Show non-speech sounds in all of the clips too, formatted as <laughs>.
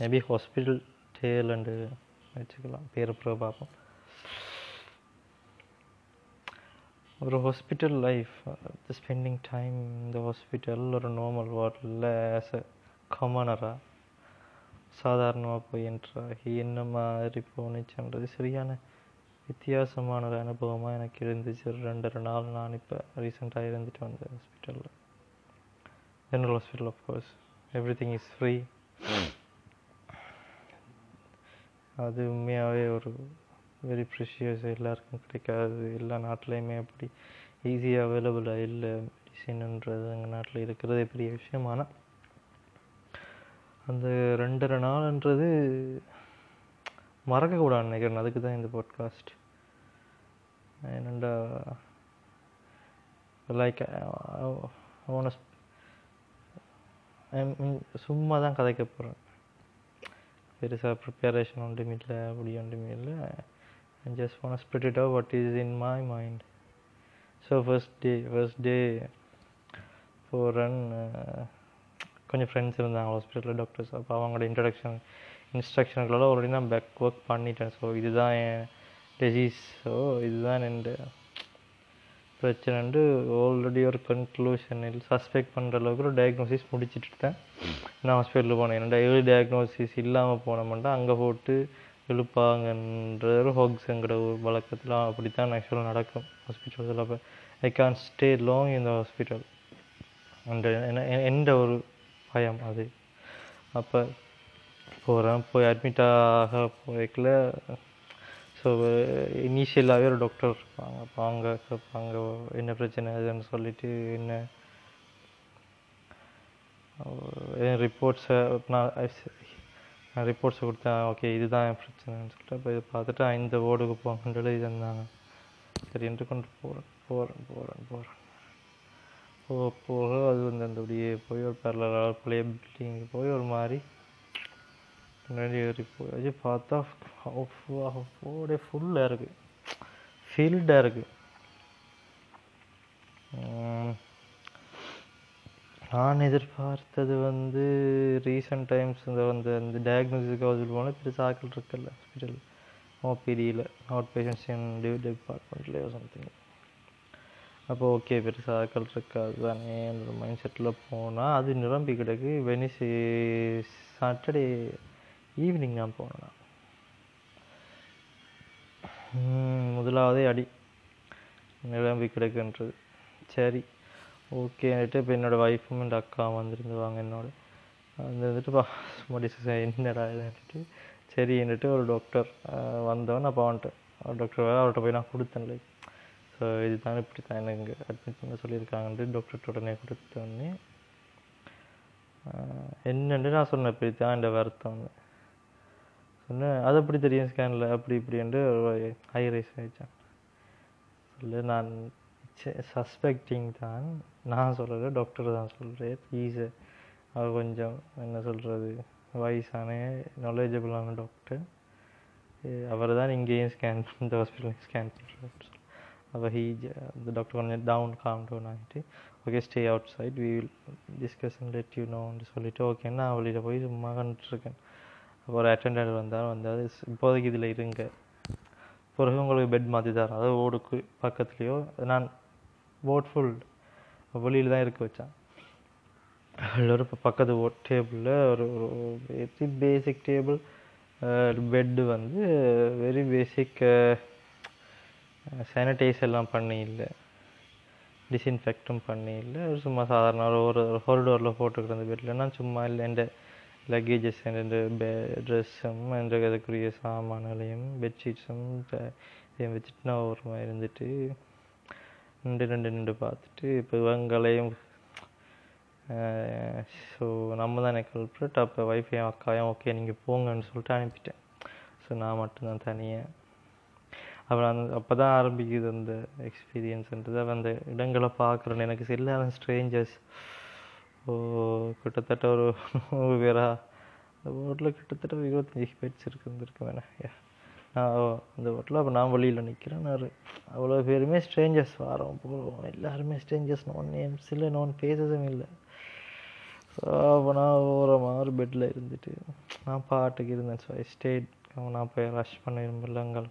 Maybe hospital talent வச்சுக்கலாம். பேர் அப்புறம் பார்ப்போம். ஒரு ஹாஸ்பிட்டல் லைஃப் ஸ்பெண்டிங் டைம் இந்த ஹாஸ்பிட்டல் ஒரு நார்மல் வார்டில் ஆஸ் அ காமனராக சாதாரணமாக போய் என்ட்ராகி என்ன மாதிரி போணுச்சுன்றது சரியான வித்தியாசமான ஒரு அனுபவமாக எனக்கு இருந்துச்சு. ஒரு ரெண்டரை நாள் நான் இப்போ ரீசெண்டாக இருந்துட்டு வந்தேன் ஹாஸ்பிட்டலில் general hospital of course everything is free அது உண்மையாகவே ஒரு வெரி ப்ரெஷியஸ் எல்லாருக்கும் கிடைக்காது எல்லா நாட்டிலையுமே அப்படி ஈஸியாக அவைலபிளாக இல்லை. மெடிசின்ன்றது எங்கள் நாட்டில் இருக்கிறதே பெரிய விஷயம். ஆனால் அந்த ரெண்டரை நாள்ன்றது மறக்கக்கூடாது நினைக்கிறேன். அதுக்கு தான் இந்த பாட்காஸ்ட் என்னண்டா லைக் அவனை சும்மா தான் கதைக்க போகிறேன் பெருசாக ப்ரிப்பரேஷன் ஒன்றும் இல்லை அப்படி ஒன்றுமே இல்லை. I just want to spit it is in my mind so first day first day four run கொஞ்சம் ஃப்ரெண்ட்ஸ் இருந்தாங்க ஹாஸ்பிட்டலில் டாக்டர்ஸ் அப்போ அவங்களோட இன்ட்ரடக்ஷன் இன்ஸ்ட்ரக்ஷனுக்குள்ள ஆல்ரெடி நான் பேக் ஒர்க் பண்ணிட்டேன். ஸோ இதுதான் என் டிசீஸ் ஸோ இதுதான் என் பிரச்சனைண்டு ஆல்ரெடி ஒரு கன்க்ளூஷனில் சஸ்பெக்ட் பண்ணுற அளவுக்கு ஒரு டயக்னோசிஸ் முடிச்சுட்டு தான் நான் ஹாஸ்பிட்டலுக்கு போனேன். என்னடா ஏர்லி டயக்னோசிஸ் இல்லாமல் போனோம்னா அங்கே போட்டு எழுப்பாங்கன்ற ஒரு ஹோக்ஸ் ஒரு வழக்கத்தில் அப்படித்தான் ஆக்சுவலாக நடக்கும் ஹாஸ்பிட்டல்ஸில் அப்போ ஐ கேன் ஸ்டே லாங் இந்த ஹாஸ்பிட்டல் அந்த எந்த ஒரு பயம் அது. அப்போ போகிறேன் போய் அட்மிட் ஆக போய்க்கல. ஸோ இனிஷியலாகவே eh, ஒரு டாக்டர் இருப்பாங்க அப்போ அவங்க கேட்பாங்க என்ன பிரச்சனை அதுன்னு சொல்லிட்டு என்ன ரிப்போர்ட்ஸை நான் நான் ரிப்போர்ட்ஸை கொடுத்தேன். ஓகே இதுதான் என் பிரச்சனைன்னு சொல்லிட்டு அப்போ இதை பார்த்துட்டு இந்த ஓர்டுக்கு போங்கன்னு இது இருந்தாங்க சரி என்று கொண்டு போகிறேன் போகிறேன் போகிறேன் போகிறேன் போக போக அது வந்து அந்த அப்படியே போய் ஒரு பேரலாக பழைய பில்டிங் போய் ஒரு மாதிரி முன்னாடி ஏறி போயாச்சு பார்த்தா அப்படியே ஃபுல்லாக இருக்குது ஃபீல்டாக இருக்குது நான் எதிர்பார்த்தது வந்து ரீசெண்ட் டைம்ஸ் இந்த வந்து அந்த டயக்னோஸ்டிக் ஹாஸ்பிட்டல் போனால் பெருசாக ஆக்கள் இருக்குல்ல ஹாஸ்பிட்டல் ஓபிடியில் அவுட் பேஷண்ட்ஸ் டிபார்ட்மெண்ட்லேயோ சம்திங் அப்போ ஓகே பெருசாக ஆக்கள் இருக்காது தானே அந்த மைண்ட் செட்டில் போனால் அது நிரம்பி கிடக்கு. வெனிஸ் சாட்டர்டே ஈவினிங் தான் போனேன் முதலாவதே அடி. நிரம்பி கிடக்குன்றது. சரி. ஓகேன்ட்டு இப்போ என்னோடய ஒய்ஃபும் என் அக்காவும் வந்துருந்துவாங்க என்னோட. வந்து வந்துட்டு பா சும்மா என்னடா இதுன்ட்டு சரி என்னட்டு ஒரு டாக்டர் வந்தவன் நான் வந்துட்டேன் டாக்டர் வேறு அவர்கிட்ட போய் நான் கொடுத்தேன் லைக் ஸோ இதுதான் இப்படி தான் எனக்கு அட்மிட் பண்ண சொல்லியிருக்காங்கன்ட்டு டாக்டர்கிட்ட உடனே கொடுத்தோடனே என்னென்று நான் சொன்னேன் இப்படி தான் இந்த வருத்தம்னு சொன்னேன் அது அப்படி தெரியும் ஸ்கேனில் அப்படி இப்படின்ட்டு ஹை ரைஸ் ஆகிடுச்சேன் சொல்லு நான் சஸ்பெக்டிங் தான். நான் சொல்லலை டாக்டர் தான் சொல்கிறேன் ஈஸு அவர் கொஞ்சம் என்ன சொல்கிறது வயசான நாலேஜபிளான டாக்டர் அவர் தான் இங்கேயும் ஸ்கேன் இந்த ஹாஸ்பிட்டலையும் ஸ்கேன் பண்ணுறாரு அப்போ ஹீ அந்த டாக்டர் கொஞ்சம் டவுன் காம் டவுன் ஆகிட்டு okay stay outside we will discussion let you நோன்னு சொல்லிவிட்டு ஓகே நான் வெளியில் போய் சும்மா கண்டுருக்கேன் ஒரு அட்டெண்டர் வந்தால் வந்தால் இப்போதைக்கு இதில் இருங்க. பிறகு உங்களுக்கு பெட் மாற்றி தரேன். அதாவது ஓடுக்கு பக்கத்துலேயோ நான் ஓட் ஃபுல் வெளியில் தான் இருக்க வச்சேன். எல்லோரும் இப்போ பக்கத்து ஓ டேபிளில் ஒரு ஒரு வெரி பேசிக் டேபிள் பெட்டு வந்து வெரி பேசிக் சானிடைஸ் எல்லாம் பண்ணி இல்லை. டிஸ்இன்ஃபெக்டும் பண்ணி இல்லை. சும்மா சாதாரண ஒரு ஒரு ஹோல்டோரில் போட்டுக்கிறது பெட்டில் நான் சும்மா இல்லை. எந்த லக்கேஜஸ் அண்ட் ட்ரெஸ்ஸும் அந்த அதுக்குரிய சாமானாலையும் பெட்ஷீட்ஸும் இதையும் வச்சுட்டு நான் ஓரமாக இருந்துட்டு நின்று நின்று நின்று பார்த்துட்டு இப்போ இவங்களையும் ஸோ நம்ம தானே கல்பிரட் அப்போ ஒய்ஃபையும் அக்காயும் ஓகே நீங்கள் போங்கன்னு சொல்லிட்டு அனுப்பிட்டேன். ஸோ நான் மட்டும்தான் தனியாக அப்புறம் அந்த அப்போ தான் ஆரம்பிக்குது அந்த எக்ஸ்பீரியன்ஸ்ன்றது அந்த இடங்களை பார்க்குறேன்னு எனக்கு எல்லாரும் ஸ்ட்ரேஞ்சர்ஸ் கிட்டத்தட்ட ஒரு நூறு பேரா அந்த ஹோட்டலில் கிட்டத்தட்ட ஒரு இருபத்தஞ்சி பேட்ஸ் இருந்துருக்கு வேணாம். நான் அந்த ஹோட்டலில் அப்போ நான் வழியில் நிற்கிறேன் நான் அவ்வளோ பேருமே ஸ்ட்ரேஞ்சர்ஸ் வரோம் போகிறோம் எல்லாருமே ஸ்ட்ரேஞ்சர்ஸ் நோன் நேம்ஸ் இல்லை நோன் ஃபேஸஸும் இல்லை. அப்போ நான் ஒரு மாதிரி பெட்டில் இருந்துட்டு நான் பாட்டுக்கு இருந்தேன். ஸோ ஸ்டேட் நான் போய் ரஷ் பண்ண விரும்பலங்கள்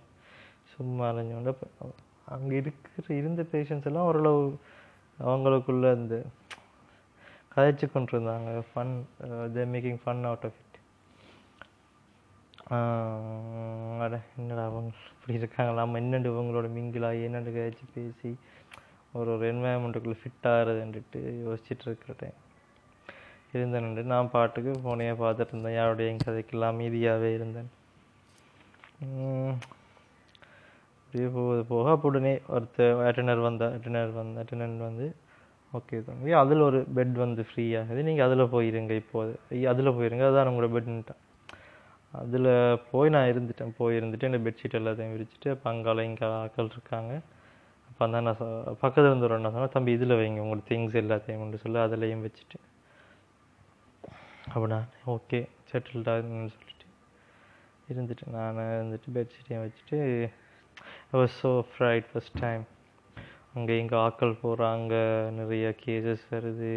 சும்மா அலைஞ்சோண்ட அங்கே இருக்கிற இருந்த பேஷண்ட்ஸ் எல்லாம் ஓரளவு அவங்களுக்குள்ள இந்த கதைச்சு கொண்டிருந்தாங்க. Fun they making fun out of it அட என்னடா அவங்க இப்படி இருக்காங்களா? நம்ம என்னண்டு இவங்களோட மிங்கிலாகி என்னண்டு கதைச்சு பேசி ஒரு ஒரு என்வாயன்மெண்ட்டுக்குள்ளே ஃபிட் ஆகிறதுன்ட்டு யோசிச்சுட்டு இருக்கிற டைம் நான் பாட்டுக்கு ஃபோனையே பார்த்துட்டு இருந்தேன். யாரோடையும் கதைக்கெல்லாம் அமைதியாகவே இருந்தேன். அப்படியே போகுது. போக உடனே ஒருத்தர் அட்டனர் வந்தார் அட்டனர் வந்த அட்டனர் வந்து ஓகே தம்பி அதில் ஒரு பெட் வந்து ஃப்ரீயாகுது நீங்கள் அதில் போயிருங்க இப்போது அதில் போயிருங்க. அதான் உங்களோட பெட்ன்ட்டேன் அதில் போய் நான் இருந்துட்டேன். போய் இருந்துட்டு இந்த பெட்ஷீட் எல்லாத்தையும் விரிச்சிட்டு அப்போ அங்கால இங்கே ஆட்கள் இருக்காங்க. அப்போ அந்த நான் சொ- இருந்து ஒரு என்ன சொன்னா தம்பி இதில் வைங்க. உங்களோட திங்ஸ் எல்லாத்தையும். கொண்டு சொல்லி அதிலையும் வச்சுட்டு. அப்போ நான் ஓகே செட்டில்டான்னு சொல்லிட்டு. இருந்துட்டு நான் இருந்துட்டு பெட்ஷீட்டையும் வச்சுட்டு was so fright first time அங்கே இங்கே ஆட்கள் போகிறாங்க நிறைய கேசஸ் வருது.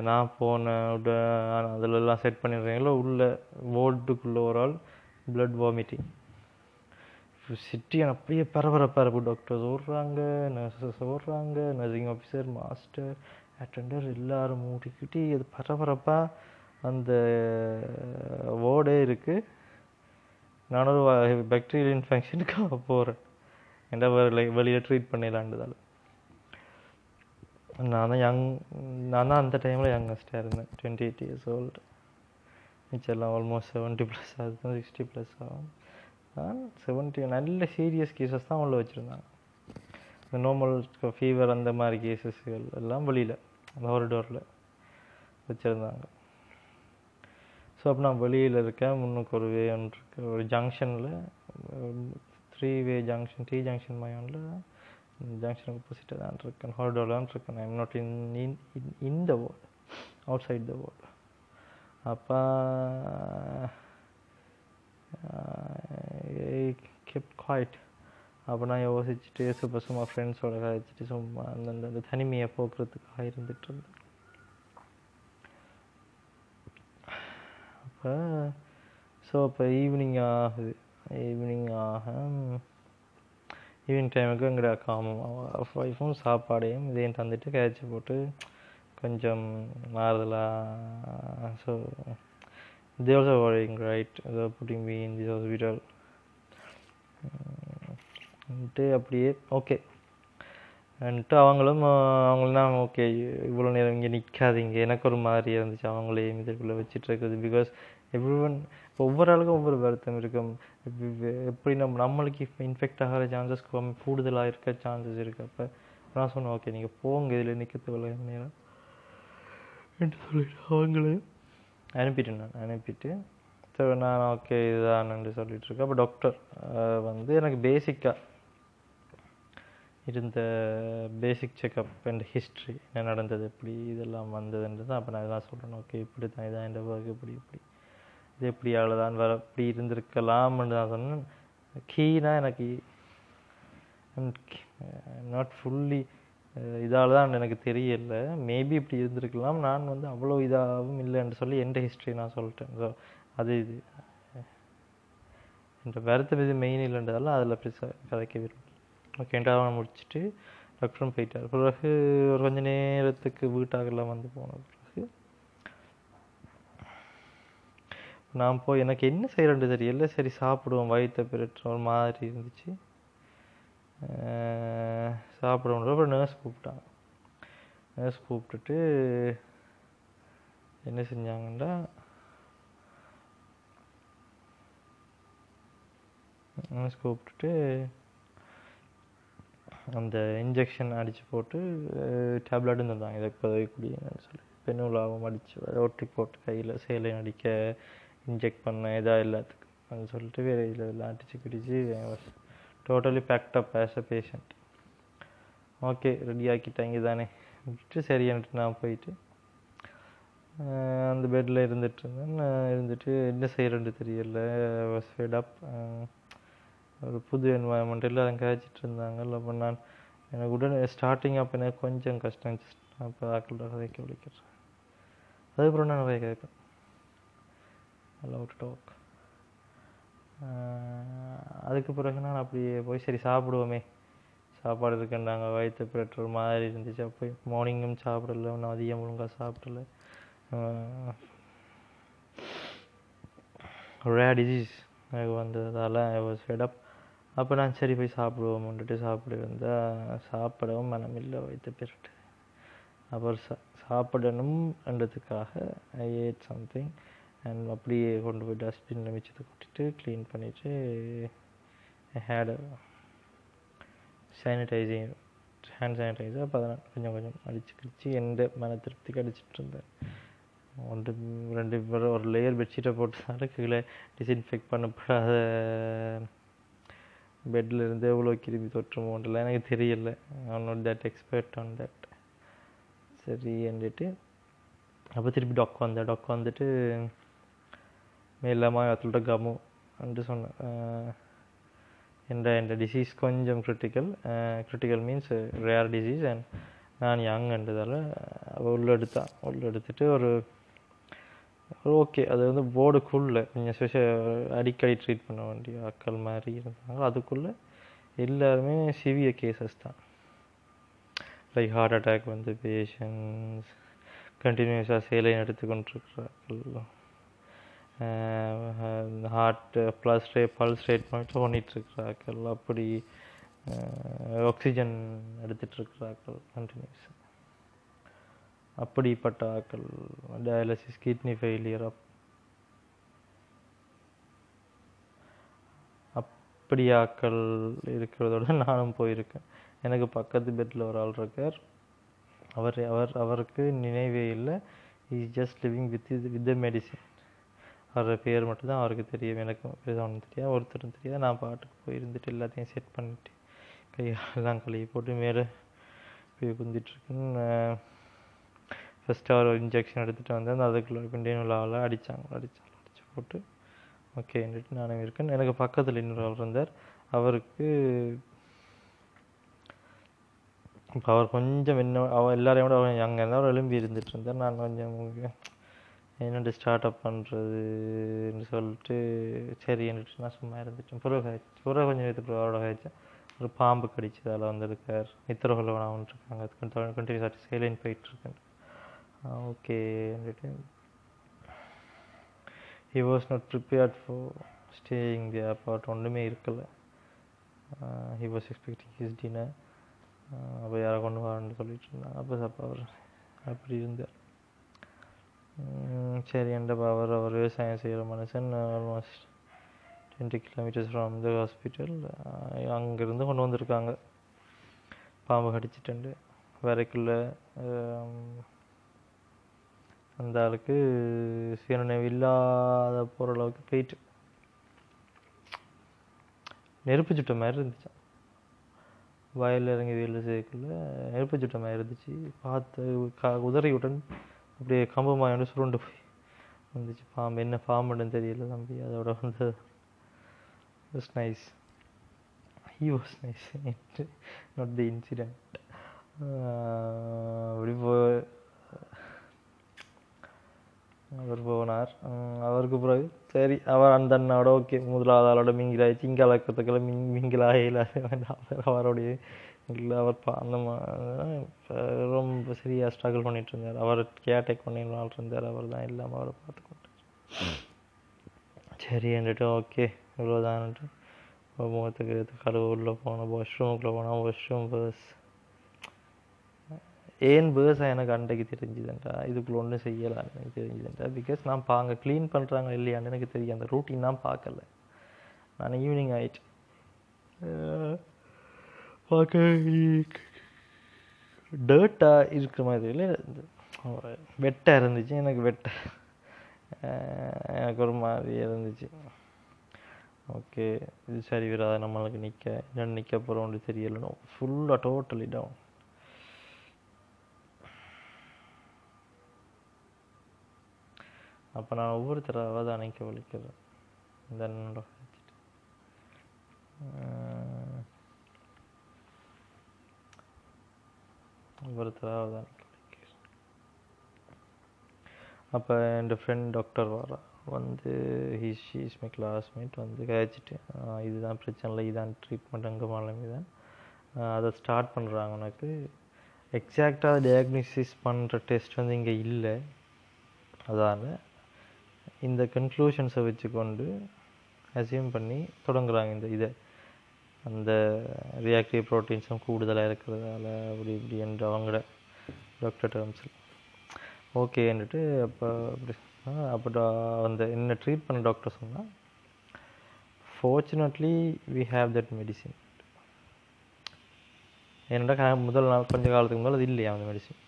நான் போனேன் அதிலெல்லாம் செட் பண்ணிடுறீங்களோ உள்ள வார்டுக்குள்ளே ஒரு ஆள் பிளட் வாமிட்டிங் சிட்டி அப்படியே பரபரப்பாக இருக்கும் டாக்டர்ஸ் ஓடுறாங்க நர்சஸ் ஓடுறாங்க நர்சிங் ஆஃபீஸர் மாஸ்டர் அட்டெண்டர் எல்லாரும் மூடிக்கிட்டு அது பரபரப்பாக அந்த வார்டே இருக்குது நானும் பாக்டீரியல் இன்ஃபெக்ஷனுக்காக போகிறேன் ஏன்டா வெளியில் ட்ரீட் பண்ணிடலான்றதால நான் தான் யங் நான் தான் அந்த டைமில் யங்கஸ்டாக இருந்தேன் டுவெண்ட்டி எயிட் இயர்ஸ் ஓல்டு மிச்செல்லாம் ஆல்மோஸ்ட் செவன்ட்டி ப்ளஸ் ஆகுது சிக்ஸ்டி ப்ளஸ் ஆகும் நான் செவன்ட்டி நல்ல சீரியஸ் கேசஸ் தான் உள்ள வச்சுருந்தாங்க இந்த நோமல் ஃபீவர் அந்த மாதிரி கேசஸ்கள் எல்லாம் வெளியில் அந்த வச்சுருந்தாங்க ஸோ அப்போ நான் வெளியில் இருக்கேன் முன்னுக்கு ஒரு வே ஒன்று இருக்கு ஒரு ஜங்ஷனில் three way junction T junction மயோனில் ஜங்ஷனுக்கு ஆப்போசிட்டாக தான் இருக்கேன். ஹாரிடோரில் தான் இருக்கேன். I'm not in in in the world outside the world அப்போ கெப்ட் குவாய்ட் அப்போ நான் யோசிச்சுட்டு சும்மா சும்மா ஃப்ரெண்ட்ஸோட கழிச்சிட்டு சும்மா அந்தந்த அந்த தனிமையை போக்குறதுக்காக இருந்துட்டு இருந்தேன். அப்போ ஸோ அப்போ ஈவினிங் ஆகுது. ஈவினிங் ஆக ஈவினிங் டைமுக்கு எங்கட அக்காவும் ஒய்ஃபும் சாப்பாடையும் இதையும் தந்துட்டு கேட்சி போட்டு கொஞ்சம் மாறுதலாக so they also worrying right ஏதோ putting me in this hospital வந்துட்டு அப்படியே ஓகே வந்துட்டு அவங்களும் அவங்களும் தான் ஓகே இவ்வளோ நேரம் இங்கே நிற்காதீங்க எனக்கு ஒரு மாதிரி இருந்துச்சு. அவங்களையும் இதற்குள்ளே வச்சுட்டு இருக்குது பிகாஸ் எவ்ரி ஒன் ஒவ்வொரு ஆளுக்கும் ஒவ்வொரு வருத்தம் இருக்கும். எப்படி நம்ம நம்மளுக்கு இப்போ இன்ஃபெக்ட் ஆகிற சான்சஸ் கூடுதலாக இருக்க சான்சஸ் இருக்குது அப்போ நான் சொன்னேன் ஓகே நீங்கள் போங்க இதில் நிற்கிறதுக்குள்ள நேரம் என்று சொல்லிட்டு அவங்களே அனுப்பிட்டேன் நான் அனுப்பிட்டு ஸோ நான் ஓகே இதுதான்னு சொல்லிட்டு இருக்கேன். அப்போ டாக்டர் வந்து எனக்கு பேசிக்காக இருந்த பேசிக் செக்கப் அண்ட் ஹிஸ்ட்ரி என்ன நடந்தது எப்படி இதெல்லாம் வந்ததுன்றது அப்போ நான் இதெல்லாம் சொல்கிறேன் ஓகே இப்படி தான் இதான் இந்த ஒர்க் இப்படி இப்படி. இது எப்படி அவ்வளோதான் வர இப்படி இருந்திருக்கலாம்னு நான் சொன்னேன். கீனா எனக்கு நாட் ஃபுல்லி இதால் தான் எனக்கு தெரியல. மேபி இப்படி இருந்திருக்கலாம். நான் வந்து அவ்வளோ இதாகவும் இல்லைன்னு சொல்லி எந்த ஹிஸ்ட்ரி நான் சொல்லிட்டேன். ஸோ அது இது. என்ற வருத்தம் இது மெயின் இல்லைன்றதால அதில் பெருசாக கதைக்க விரும்பல ஓகே முடிச்சுட்டு டாக்டரும் போயிட்டார். பிறகு ஒரு கொஞ்ச நேரத்துக்கு வீட்டாகலாம் வந்து போனது பிறகு நான் போய் எனக்கு என்ன செய்யறது தெரியல. சரி சாப்பிடுவோம். வயிற்ற பிறட்டு ஒரு மாதிரி இருந்துச்சு. சாப்பிடுவோம் அப்புறம் நர்ஸ் கூப்பிட்டாங்க நர்ஸ் கூப்பிட்டுட்டு என்ன செஞ்சாங்கன்னா நர்ஸ் கூப்பிட்டுட்டு அந்த இன்ஜெக்ஷன் அடித்து போட்டு டேப்லெட்டும் தந்தாங்க இதை இப்போ குடிங்கன்னு சொல்லி. பெண்ணுலாவும் அடித்து ஒட்டி போட்டு கையில் சேலையும் அடிக்க இன்ஜெக்ட் பண்ணேன் இதாக எல்லாத்துக்கும் அது சொல்லிட்டு வேறு இதில் எல்லாம் அடித்து பிடிச்சி totally packed up as a patient okay ready ஆக்கிட்டாங்க தானே விட்டு சரியான்ட்டு நான் போயிட்டு அந்த பெட்டில் இருந்துட்டு இருந்தேன். நான் இருந்துட்டு என்ன செய்கிறேன்னு தெரியல. வாஸ் ஃபெட் அப் ஒரு புது என்வாயன்மெண்ட்டில் அதை கிடைச்சிட்டு இருந்தாங்க. அப்போ நான் எனக்கு உடனே ஸ்டார்டிங் அப்போ எனக்கு கொஞ்சம் கஷ்டம். அப்போ ஆக்கள் கதைக்க விളിக்கிறேன் அதுக்கப்புறம் நான் நிறைய கேட்பேன். லவ் டு டாக் அதுக்கு பிறகு நான் அப்படியே போய் சரி சாப்பிடுவோமே. சாப்பாடு இருக்குன்னாங்க வயிற்று பிரட்டுற மாதிரி இருந்துச்சு. அப்போ மார்னிங்கும் சாப்பிடல. ஒன்றும் அதிகம் ஒழுங்காக சாப்பிடல. ரே டிசீஸ் எனக்கு வந்ததால் ஐ வாஸ் ஃபெடப் அப்போ நான் சரி போய் சாப்பிடுவோம்ன்ட்டு சாப்பிட வந்தால் சாப்பிடவும் மனம் இல்லை. வயிற்று பிரட்டு அப்புறம் சா சாப்பிடணும்ன்றதுக்காக ஐ ஏட் சம்திங் அண்ட் அப்படியே கொண்டு போய் டஸ்ட்பினில் மிச்சத்தை கொட்டிட்டு க்ளீன் பண்ணிவிட்டு ஹேட் சானிடைசிங் ஹேண்ட் சானிடைசர் அப்போ அதெல்லாம் கொஞ்சம் கொஞ்சம் அடித்து கிடிச்சு எந்த மன திருப்திக்கு அடிச்சிட்டு இருந்தேன். ஒன்று ரெண்டு பேரும் ஒரு லேயர் பெட்ஷீட்டை போட்டுனால கீழே டிஸ்இன்ஃபெக்ட் பண்ணப்படாத பெட்டில் இருந்து எவ்வளோ கிருமி தொற்றுமோன்றலாம் எனக்கு தெரியல. I'm not that expert on that சரி என்றிட்டு அப்போ திருப்பி டாக் வந்தேன். டாக் வந்துட்டு மேலாமா அதோட கமு என்று சொன்னேன் என்ற என்ற டிசீஸ் கொஞ்சம் critical critical means rare disease and நான் யங் என்றதால் உள்ளெடுத்துட்டு எடுத்தான் ஒரு ஓகே அது வந்து போர்டுக்குள்ளே கொஞ்சம் ஸ்பெஷல் அடிக்கடி ட்ரீட் பண்ண வேண்டிய ஆட்கள் மாதிரி இருந்தாங்க. அதுக்குள்ளே எல்லாருமே சிவிய கேசஸ் தான். லைக் ஹார்ட் அட்டாக் வந்து பேஷண்ட்ஸ் கண்டினியூஸாக saline எடுத்துக்கொண்டிருக்கிறார்கள் heart plus rate pulse rate மட்டும் பண்ணிகிட்ருக்கிறார்கள் அப்படி ஆக்சிஜன் எடுத்துகிட்ருக்கிறார்கள் கண்டினியூஸ் அப்படிப்பட்ட ஆக்கள் டயாலிசிஸ் கிட்னி ஃபெயிலியர் அப் அப்படி ஆக்கள் இருக்கிறதோட நானும் போயிருக்கேன். எனக்கு பக்கத்து பெட்டில் ஒரு ஆள் இருக்கார். அவர் அவர் அவருக்கு நினைவே இல்லை. Is just living with with the medicine அவரோட பேர் மட்டும்தான் அவருக்கு தெரியும். எனக்கு பெருசாக ஒன்றும் தெரியாது. ஒருத்தரும் தெரியாது. நான் பாட்டுக்கு போய் இருந்துட்டு எல்லாத்தையும் செட் பண்ணிட்டு கையெல்லாம் கழுவி போட்டு மேலே போய் குந்திட்டுருக்குன்னு ஃபஸ்ட்டு அவர் இன்ஜெக்ஷன் எடுத்துகிட்டு வந்தேன் அதுக்குள்ளே கண்டினியூவில் ஆளை அடித்தாங்க அடித்தாங்க அடித்து போட்டு ஓகேன்ட்டு நானும் இருக்கேன். எனக்கு பக்கத்தில் இன்னொரு ஆள் இருந்தார். அவருக்கு இப்போ அவர் கொஞ்சம் என்ன அவர் எல்லாரையும் விட அவர் அங்கே இருந்தால் அவர் எழும்பி இருந்துட்டு இருந்தார். நான் கொஞ்சம் என்னடி ஸ்டார்ட் அப் பண்ணுறதுன்னு சொல்லிட்டு சரி என்னட்டு நான் சும்மா இருந்துட்டேன். பிறகு பிறகு கொஞ்சம் நேரத்துக்கு அவரோட ஒரு பாம்பு கடிச்சதால் வந்திருக்கார். நித்திரகுல நான் இருக்காங்க அது கண்டினியூஸ் சேலைன் போயிட்டுருக்கேன் ஓகேன்னுட்டு he was not prepared for staying the apart ஒன்றுமே இருக்கலை. He was expecting his dinner அப்போ யாரை கொண்டு வரேன்னு சொல்லிட்டு இருந்தாங்க. அப்போ அப்போ அவர் அப்படி இருந்தார். சரி என்ற அவர் அவர் விவசாயம் செய்கிற மனுஷன் almost twenty kilometres from the hospital அங்கேருந்து கொண்டு வந்திருக்காங்க. பாம்பு கடிச்சிட்டு வரைக்குள்ள அந்த ஆளுக்கு சுயநினைவு இல்லாத போகிற அளவுக்கு போயிட்டு நெருப்பு சுட்ட மாதிரி இருந்துச்சு. வயலில் இறங்கி வெயில் செய்யக்குள்ள நெருப்பு சுட்ட மாதிரி இருந்துச்சு. பார்த்து க உதறியுடன் அப்படியே கம்பமாயோட சுருண்டு போய் வந்துச்சு. ஃபார்ம் என்ன பாம்புன்னு தெரியல தம்பி. அதோட வந்து was nice he was nice not the incident அப்படி போ அவர் போனார். அவருக்கு பிறகு சரி அவர் அந்த அண்ணாவோட ஓகே முதலாவது ஆளோட மிங்கிலாயிடுச்சு இங்கே அளக்கிறதுக்குள்ள மிங் மிங்கிலாயில ஆகல அவர் <laughs> அவருடைய இல்லை அவர் பா அந்த ரொம்ப சரியாக ஸ்ட்ரகிள் பண்ணிட்டு இருந்தார் அவர் கேர்டேக் பண்ணி நாள் இருந்தார் அவர் தான் இல்லாமல் அவரை பார்த்துக்கொண்டார் சரி என்றுட்டு ஓகே இவ்வளோதான்ட்டு முகத்துக்கு கடவுள் உள்ளே போனோம். வாஷ்ரூமுக்குள்ளே போனால் வாஷ்ரூம் பேர்ஸ் ஏன் பேர்ஸாக எனக்கு அன்றைக்கு தெரிஞ்சுதுன்றா? இதுக்குள்ள ஒன்றும் செய்யலாம் எனக்கு தெரிஞ்சுதுன்றா? பிகாஸ் நான் பா அங்கே க்ளீன் பண்ணுறாங்க இல்லையான்னு எனக்கு தெரியும். அந்த ரூட்டின் தான் பார்க்கல. நான் ஈவினிங் ஆயிட்டு பார்க்க டேர்ட்டாக இருக்கிற மாதிரி இல்லை. வெட்டாக இருந்துச்சு எனக்கு வெட்ட. எனக்கு ஒரு மாதிரி இருந்துச்சு. ஓகே இது சரி வராது நம்மளுக்கு நிற்க என்னென்னு நிற்க போகிறோம்னு தெரியலன்னு ஃபுல்லாக டோட்டலி டவுன் அப்போ நான் ஒவ்வொரு தடவை தான் வலிக்கிறேன் இந்த என்னோட ஒவ்வொரு தான் அப்போ என் ஃப்ரெண்ட் டாக்டர் வரா வந்து ஹிஸ் ஷீஸ் மை கிளாஸ்மேட் வந்து கழிச்சிட்டு இதுதான் பிரச்சனை இல்லை இதான் ட்ரீட்மெண்ட் அங்கே மாலம் தான் அதை ஸ்டார்ட் பண்ணுறாங்க உனக்கு எக்ஸாக்டாக டயக்னோசிஸ் பண்ணுற டெஸ்ட் வந்து இங்கே இல்லை. அதால் இந்த கன்க்ளூஷன்ஸை வச்சுக்கொண்டு அசியூம் பண்ணி தொடங்குறாங்க இந்த இதை. அந்த ரியாக்டிவ் ப்ரோட்டீன்ஸும் கூடுதலாக இருக்கிறதால அப்படி இப்படி என்று அவங்களோட டாக்டர் டேர்ம்ஸில் ஓகேன்னுட்டு அப்போ அப்படி அப்போ அந்த என்ன ட்ரீட் பண்ண டாக்டர் சொன்னால் fortunately we have that medicine என்னடா முதல் நாள் கொஞ்ச காலத்துக்கு முதல் அது இல்லையா அந்த மெடிசின்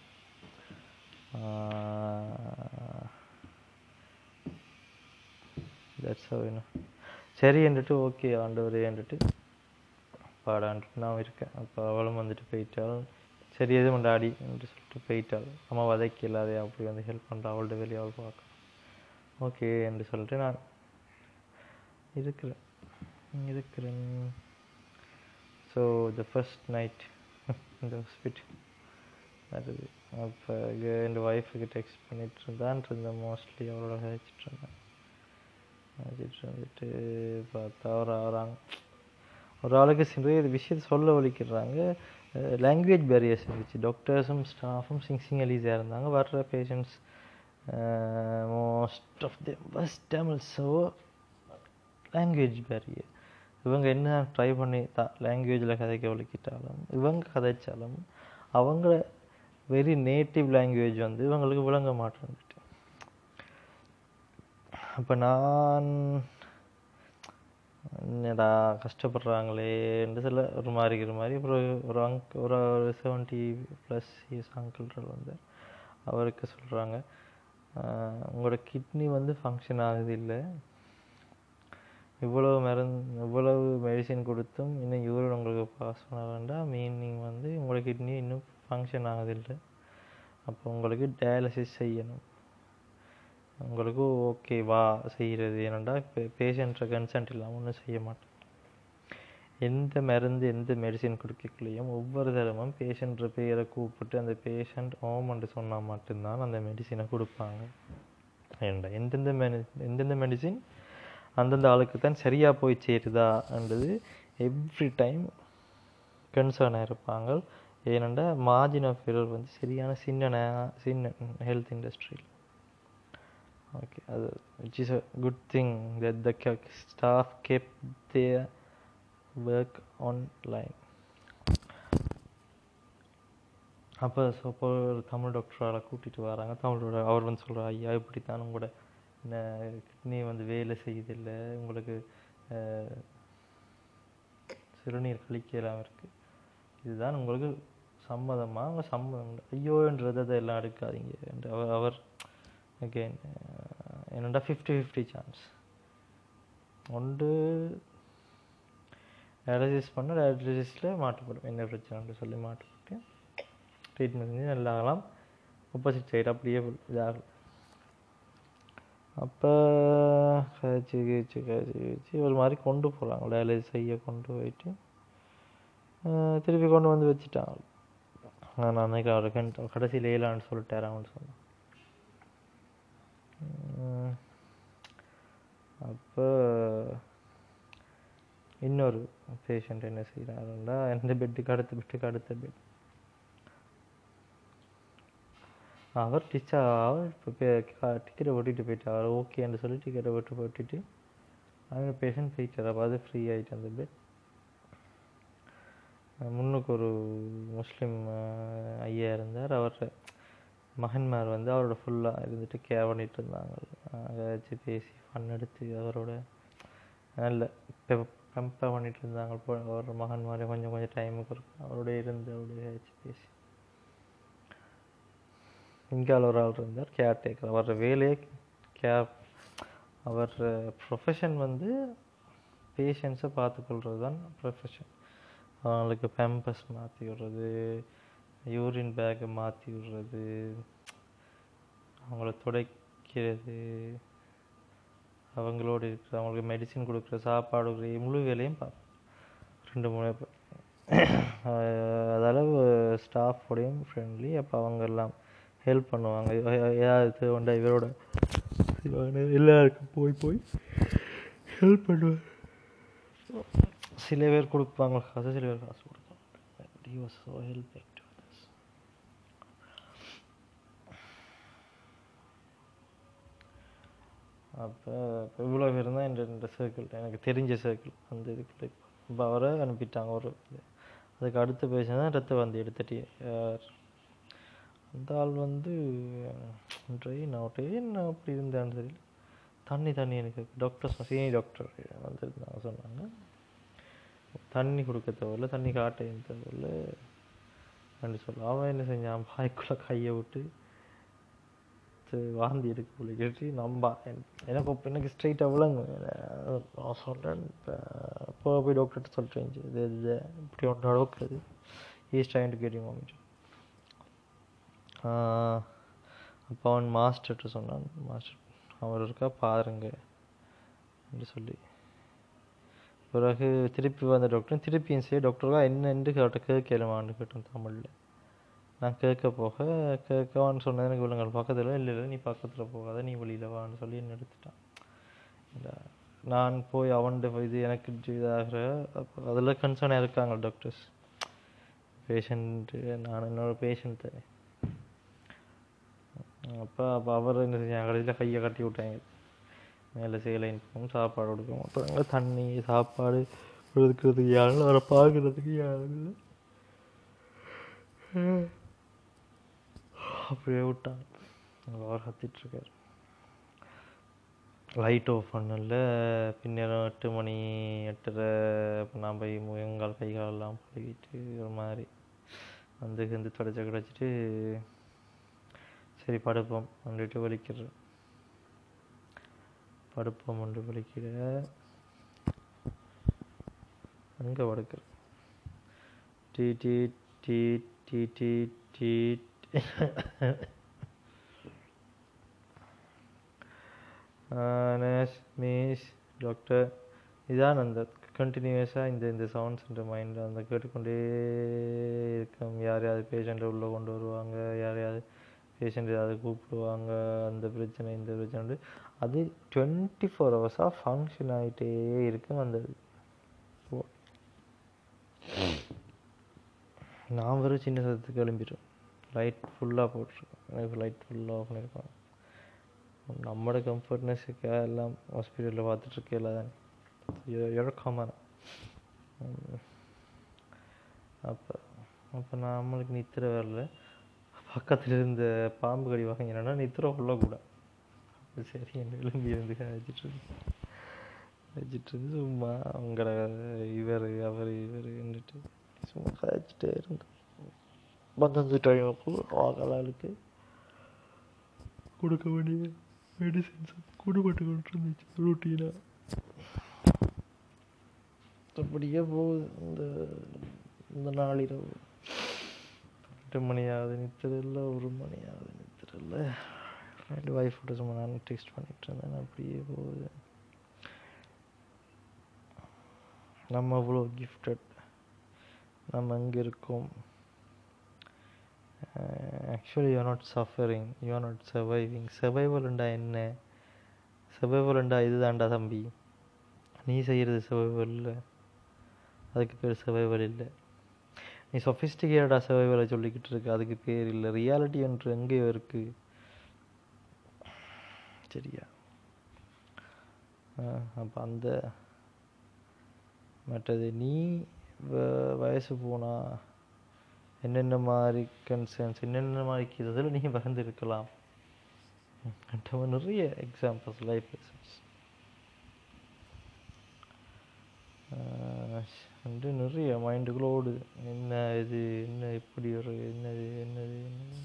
தட்ஸ் என்ன சரி என்றுட்டு ஓகே ஆண்டவரே என்றுட்டு பாடான்ட்டு நான் இருக்கேன். அப்போ அவளும் வந்துட்டு போயிட்டாள். சரி எது டாடி என்று சொல்லிட்டு போயிட்டாள். அம்மா வதைக்க அப்படி வந்து ஹெல்ப் பண்ணுறா அவள்கிட்ட வெளியே அவள் பார்க்க. ஓகே என்று சொல்லிட்டு நான் இருக்கிறேன். இருக்கிறேன். ஸோ த ஃபஸ்ட் நைட் இந்த ஹாஸ்பிட்டல் வருது அப்போ என் ஒய்ஃபுக்கு டெக்ஸ்ட் பண்ணிகிட்டு இருந்தான். இருந்தேன் மோஸ்ட்லி அவளோட கழிச்சிட்டு இருந்தேன். கழிச்சிட்டு இருந்துட்டு பார்த்தா அவர் வராங்க ஒரு ஆளுக்கு நிறைய விஷயத்தை சொல்ல ஒழிக்கிறாங்க. லாங்குவேஜ் பேரியர்ஸ் இருந்துச்சு. டாக்டர்ஸும் ஸ்டாஃபும் சிங் சிங்களீஸாக இருந்தாங்க. வர்ற patients most of the bus Tamil so language barrier இவங்க என்ன ட்ரை பண்ணி தான் லாங்குவேஜில் கதைக்க ஒழிக்கிட்டாலும் இவங்க கதைச்சாலும் அவங்கள வெரி நேட்டிவ் லாங்குவேஜ் வந்து இவங்களுக்கு விளங்க மாட்டேன்ட்டு அப்போ நான் என்னடா கஷ்டப்படுறாங்களேன்ட்டு சில ஒரு மாதிரி இருக்கிற மாதிரி. அப்புறம் ஒரு அங்க் ஒரு ஒரு செவன்ட்டி ப்ளஸ் இயர்ஸ் அங்கிள்கள் வந்து அவருக்கு சொல்கிறாங்க உங்களோட கிட்னி வந்து ஃபங்க்ஷன் ஆகுது இல்லை? இவ்வளவு மருந்து இவ்வளவு மெடிசின் கொடுத்தும் இன்னும் யூரின் உங்களுக்கு பாஸ் பண்ண வேண்டாம். மீனிங் வந்து உங்களோட கிட்னி இன்னும் ஃபங்க்ஷன் ஆகுதில்லை அப்போ உங்களுக்கு டயாலிசிஸ் செய்யணும். உங்களுக்கு ஓகேவா செய்கிறது ஏன்னாண்டா இப்போ பேஷண்ட்டை கன்சென்ட் இல்லாமல் ஒன்றும் செய்ய மாட்டேன். எந்த மருந்து எந்த மெடிசின் கொடுக்கக்குள்ளேயும் ஒவ்வொரு தரமும் பேஷண்ட்ற பேரை கூப்பிட்டு அந்த பேஷண்ட் ஓமன்ட்டு சொன்னால் மட்டும்தான் அந்த மெடிசினை கொடுப்பாங்க. ஏண்டா எந்தெந்த மெடி எந்தெந்த மெடிசின் அந்தந்த ஆளுக்கு தான் சரியாக போய் சேருதான்றது எவ்ரி டைம் கன்சர்னாக இருப்பாங்க. ஏனெண்டா மார்ஜின் ஆஃப் எரர் வந்து சரியான சின்ன சின்ன ஹெல்த் இண்டஸ்ட்ரியில் ஓகே அது which is a good thing that the staff kept their work online அப்போ இப்போ ஒரு தமிழ் டாக்டரால் கூட்டிகிட்டு வராங்க. தமிழோட அவர் வந்து சொல்கிறார் ஐயா இப்படி தான் உங்களோட கிட்னி வந்து வேலை செய்யுதில்லை உங்களுக்கு சிறுநீர் கழிக்கலாம் இருக்குது இதுதான் உங்களுக்கு சம்மதமாக அவங்க சம்மதம் ஐயோன்றது அதை எல்லாம் எடுக்காதீங்க. என்று அவர் அவர் ஓகே என்னடா ஃபிஃப்டி ஃபிஃப்டி சான்ஸ் ஒன்று டயாலிசிஸ் பண்ண டயாலிசிஸில் மாற்றப்படும். என்ன பிரச்சனைன்னு சொல்லி மாட்டுப்பட்டு ட்ரீட்மெண்ட் செஞ்சு நல்லா ஆகலாம் ஆப்போசிட் சைடு அப்படியே இதாகலாம் அப்போ கழிச்சு கழிச்சு கழிச்சு கழிச்சு ஒரு மாதிரி கொண்டு போகிறாங்க டயாலிசிஸ் செய்ய கொண்டு போயிட்டு திருப்பி கொண்டு வந்து வச்சுட்டாங்க. நான் அன்னைக்கு அவர் கடைசியில் ஏலான்னு சொல்லிட்டார் அவன் சொன்னேன் அப்போ இன்னொரு பேஷண்ட் என்ன செய்கிறாருன்னா இந்த பெட்டுக்கு அடுத்த பெட்டுக்கு அடுத்த பெட் அவர் டிச்சா அவர் இப்போ டிக்கெட்டை ஓட்டிட்டு போயிட்டார். ஓகேன்னு சொல்லி டிக்கெட்டை ஓட்டு ஓட்டிட்டு அவங்க பேஷண்ட் போயிட்டார். அப்போ அது ஃப்ரீ ஆகிட்டு அந்த பெட் முன்னுக்கு ஒரு முஸ்லீம் ஐயா இருந்தார். அவர் மகன்மார் வந்து அவரோட ஃபுல்லாக இருந்துட்டு கேர் பண்ணிட்டு இருந்தாங்க. ஏதாச்சும் பேசி ஃபன் எடுத்து அவரோட நல்ல கம்பேர் பண்ணிட்டு இருந்தாங்க அவர் மகன் மாதிரி கொஞ்சம் கொஞ்சம் டைமுக்கு இருக்கும் அவரோட இருந்து அவரோட ஏதாச்சும் பேசி. இங்கால ஒரு ஆள் இருந்தார் கேர் டேக்கர் அவர் வேலையே கேர் அவர் ப்ரொஃபஷன் வந்து பேஷண்ட்ஸை பார்த்துக்கொள்கிறது தான் ப்ரொஃபஷன் அவங்களுக்கு பேம்பஸ் மாற்றி விடுறது யூரின் பேக்கை மாற்றி விடுறது அவங்கள துடைக்கிறது அவங்களோடு இருக்கிற அவங்களுக்கு மெடிசின் கொடுக்குற சாப்பாடு கொடுக்குற முழு வேலையும் ரெண்டு மூணு அதால் ஸ்டாஃபோடையும் ஃப்ரெண்ட்லி அப்போ அவங்க எல்லாம் ஹெல்ப் பண்ணுவாங்க. ஏதாவது உண்டா இவரோட? எல்லாருக்கும் போய் போய் ஹெல்ப் பண்ணுவாங்க. சில பேர் கொடுப்பாங்க காசு சில பேர் காசு கொடுப்பாங்க. ஹெல்ப் was அப்போ இவ்வளோ பேர் தான் இந்த சர்க்கிள் எனக்கு தெரிஞ்ச சர்க்கிள் அந்த இதுக்குள்ள இப்போ அவரை அனுப்பிட்டாங்க ஒரு அதுக்கு அடுத்து பேசினா ரத்த வந்து எடுத்துட்டு யார்? அந்த ஆள் வந்து ட்ரெயின் ட்ரெயின் அப்படி இருந்தான்னு தெரியல. தண்ணி தண்ணி எனக்கு டாக்டர் சீனியர் டாக்டர் வந்துருந்தாங்க சொன்னாங்க. தண்ணி கொடுக்க தேவையில்ல தண்ணி காட்ட தேவையில்ல அப்படின்னு சொல்ல. அவன் என்ன செஞ்சான்? பாய்க்குள்ளே கையை விட்டு வாந்தி எடுக்க கேட்டு நம்பா. எனக்கு இப்போ எனக்கு ஸ்ட்ரைட்டாக விளங்கு நான் சொல்கிறேன் இப்போ போய் டாக்டர்கிட்ட சொல்லிட்டேன் இது இது இப்படி ஒன்று அளவுக்கு அது ட்ரைன் டு அப்போ அவன் மாஸ்டர்கிட்ட சொன்னான். மாஸ்டர் அவர் இருக்கா? பாருங்க. என்று சொல்லி. பிறகு திருப்பி வந்த டாக்டர் திருப்பியும் சரி டாக்டருக்கா என்னென்று கேட்ட கேட்கலாமான்னு கேட்டேன் தமிழில். நான் கேட்க போக கேட்கவான்னு சொன்னது எனக்கு விலங்கல் பக்கத்தில் இல்லை இல்லை நீ பக்கத்தில் போகாத நீ வெளியில் வான்னு சொல்லி என்ன எடுத்துட்டான். நான் போய் அவன்கிட்ட இது எனக்கு இதாகிற அப்போ அதில் கன்சர்னாக இருக்காங்க டாக்டர்ஸ் பேஷண்ட்டு நான் என்னோட பேஷண்ட் தானே அப்போ அப்போ அவர் என்ன செஞ்சாங்க? கடைசியில் கையை கட்டி விட்டாங்க. மேலே சேலை போகும் சாப்பாடு கொடுக்க மாட்டாங்க. தண்ணி சாப்பாடு கொடுக்கறதுக்கு யாரும் இல்லை அவரை பார்க்குறதுக்கு யாரும் இல்லை. அப்படியே விட்டான் அவர் கத்திட்டுருக்கார் லைட் ஆஃப் பண்ணல. பின்னேரம் எட்டு மணி எட்டரை நான் போய் முயங்கால் கை காலெல்லாம் பழகிட்டு ஒரு மாதிரி வந்து வந்து தொடச்ச கிடச்சிட்டு சரி படுப்போம் வந்துட்டு வலிக்கிறேன் படுப்போம் ஒன்று வலிக்கிற. அங்கே படுக்கிற டி டி டி டி டி டி நர்ஸ் டாக்டர் இதான் அந்த கண்டினியூஸாக இந்த இந்த சவுண்ட்ஸ் இந்த மைண்ட் அந்த கேட்டுக்கொண்டே இருக்கும். யாரையாவது பேஷண்ட்டை உள்ளே கொண்டு வருவாங்க? யாரையாவது பேஷண்ட் ஏதாவது கூப்பிடுவாங்க? அந்த பிரச்சனை இந்த பிரச்சனை அது டுவெண்ட்டி ஃபோர் ஹவர்ஸாக ஃபங்க்ஷன் ஆகிட்டே இருக்கும் அந்த நான் வெறும் சின்ன சத்தத்துக்கு எழும்பிடுவேன் லைட் ஃபுல்லாக போட்டிருக்கேன் எனக்கு லைட் ஃபுல்லாக ஆஃப் நம்மளோட கம்ஃபர்ட்னஸுக்கு எல்லாம் ஹாஸ்பிட்டலில் பார்த்துட்ருக்கே இல்லை தானே இழக்காம அப்போ அப்போ நம்மளுக்கு நித்திரை வரல. பக்கத்தில் இருந்த பாம்பு கடி வாங்கினா நித்திர உள்ளக்கூட சரி என்ன விளம்பி இருந்து வச்சுட்டு வச்சுட்டு இருந்து சும்மா அவங்கள இவர் அவர் இவர் என்னட்டு சும்மா கழிச்சிட்டே இருந்தோம். பந்தந்து டைம் அப்போ ஆகலாளுக்கு கொடுக்க வேண்டிய மெடிசின்ஸ் கொடுபட்டு கொண்டு இருந்துச்சு ரூட்டீனாக அப்படியே போகுது. இந்த இந்த நாளிரவு. எட்டு மணி ஆகுது நித்திரில்ல ஒரு மணி ஆகுது நித்திரில்ல ரெண்டு ஒய்ஃபோட சும்மா நான் டெக்ஸ்ட் பண்ணிட்டு இருந்தேன். அப்படியே போகுது. நம்ம அவ்வளோ கிஃப்டட் நம்ம எங்கே இருக்கோம். Actually you not suffering you not surviving சர்வைவல்ண்டா என்ன? சர்வைவல்ண்டா இதுதான்டா தம்பி. நீ செய்கிறது சர்வைவல் இல்லை. அதுக்கு பேர் சர்வைவல் இல்லை. நீ சொஃபிஸ்டிகேட்டடாக சர்வைவலை சொல்லிக்கிட்டு இருக்க. அதுக்கு பேர் இல்லை. ரியாலிட்டி என்று எங்கேயோ இருக்குது சரியா? அப்போ அந்த மற்றது நீ வ- வயசு போனா என்னென்ன மாதிரி கன்சர்ன்ஸ் என்னென்ன மாதிரி இதில் நீங்கள் வளர்ந்துருக்கலாம் மற்றவன் நிறைய எக்ஸாம்பிள்ஸ் லைஃப் லெசன்ஸ் வந்து நிறைய மைண்டுக்குள்ள ஓடுது என்ன இது என்ன இப்படி ஒரு என்னது என்னது என்னது.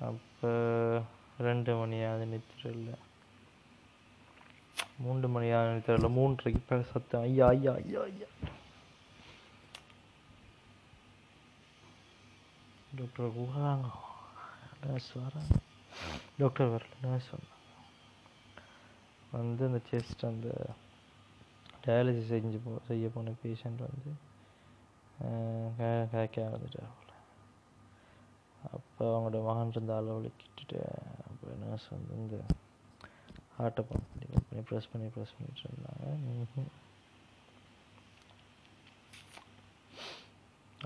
அப்போ ரெண்டு மணியாவது நித்திர மூன்று மணி தெரியல இல்லை மூன்றரைக்கு பேர் சத்தம் ஐயா ஐயா ஐயா ஐயா. டாக்டர் கூறாங்க நர்ஸ் வராங்க. டாக்டர் வரல நர்ஸ் வந்தாங்க. வந்து அந்த செஸ்ட் அந்த டயாலிசிஸ் செஞ்சு போ செய்ய போன பேஷண்ட் வந்து கேட்க வந்துட்டாப்புல அப்போ அவங்களோட மகன் இருந்த அளவலிக்கிட்டு அப்போ நர்ஸ் வந்து இந்த ஹார்ட்டை பம்ப் பண்ணி பண்ணி ப்ரெஸ் பண்ணி ப்ரெஸ் பண்ணிட்டு இருந்தாங்க.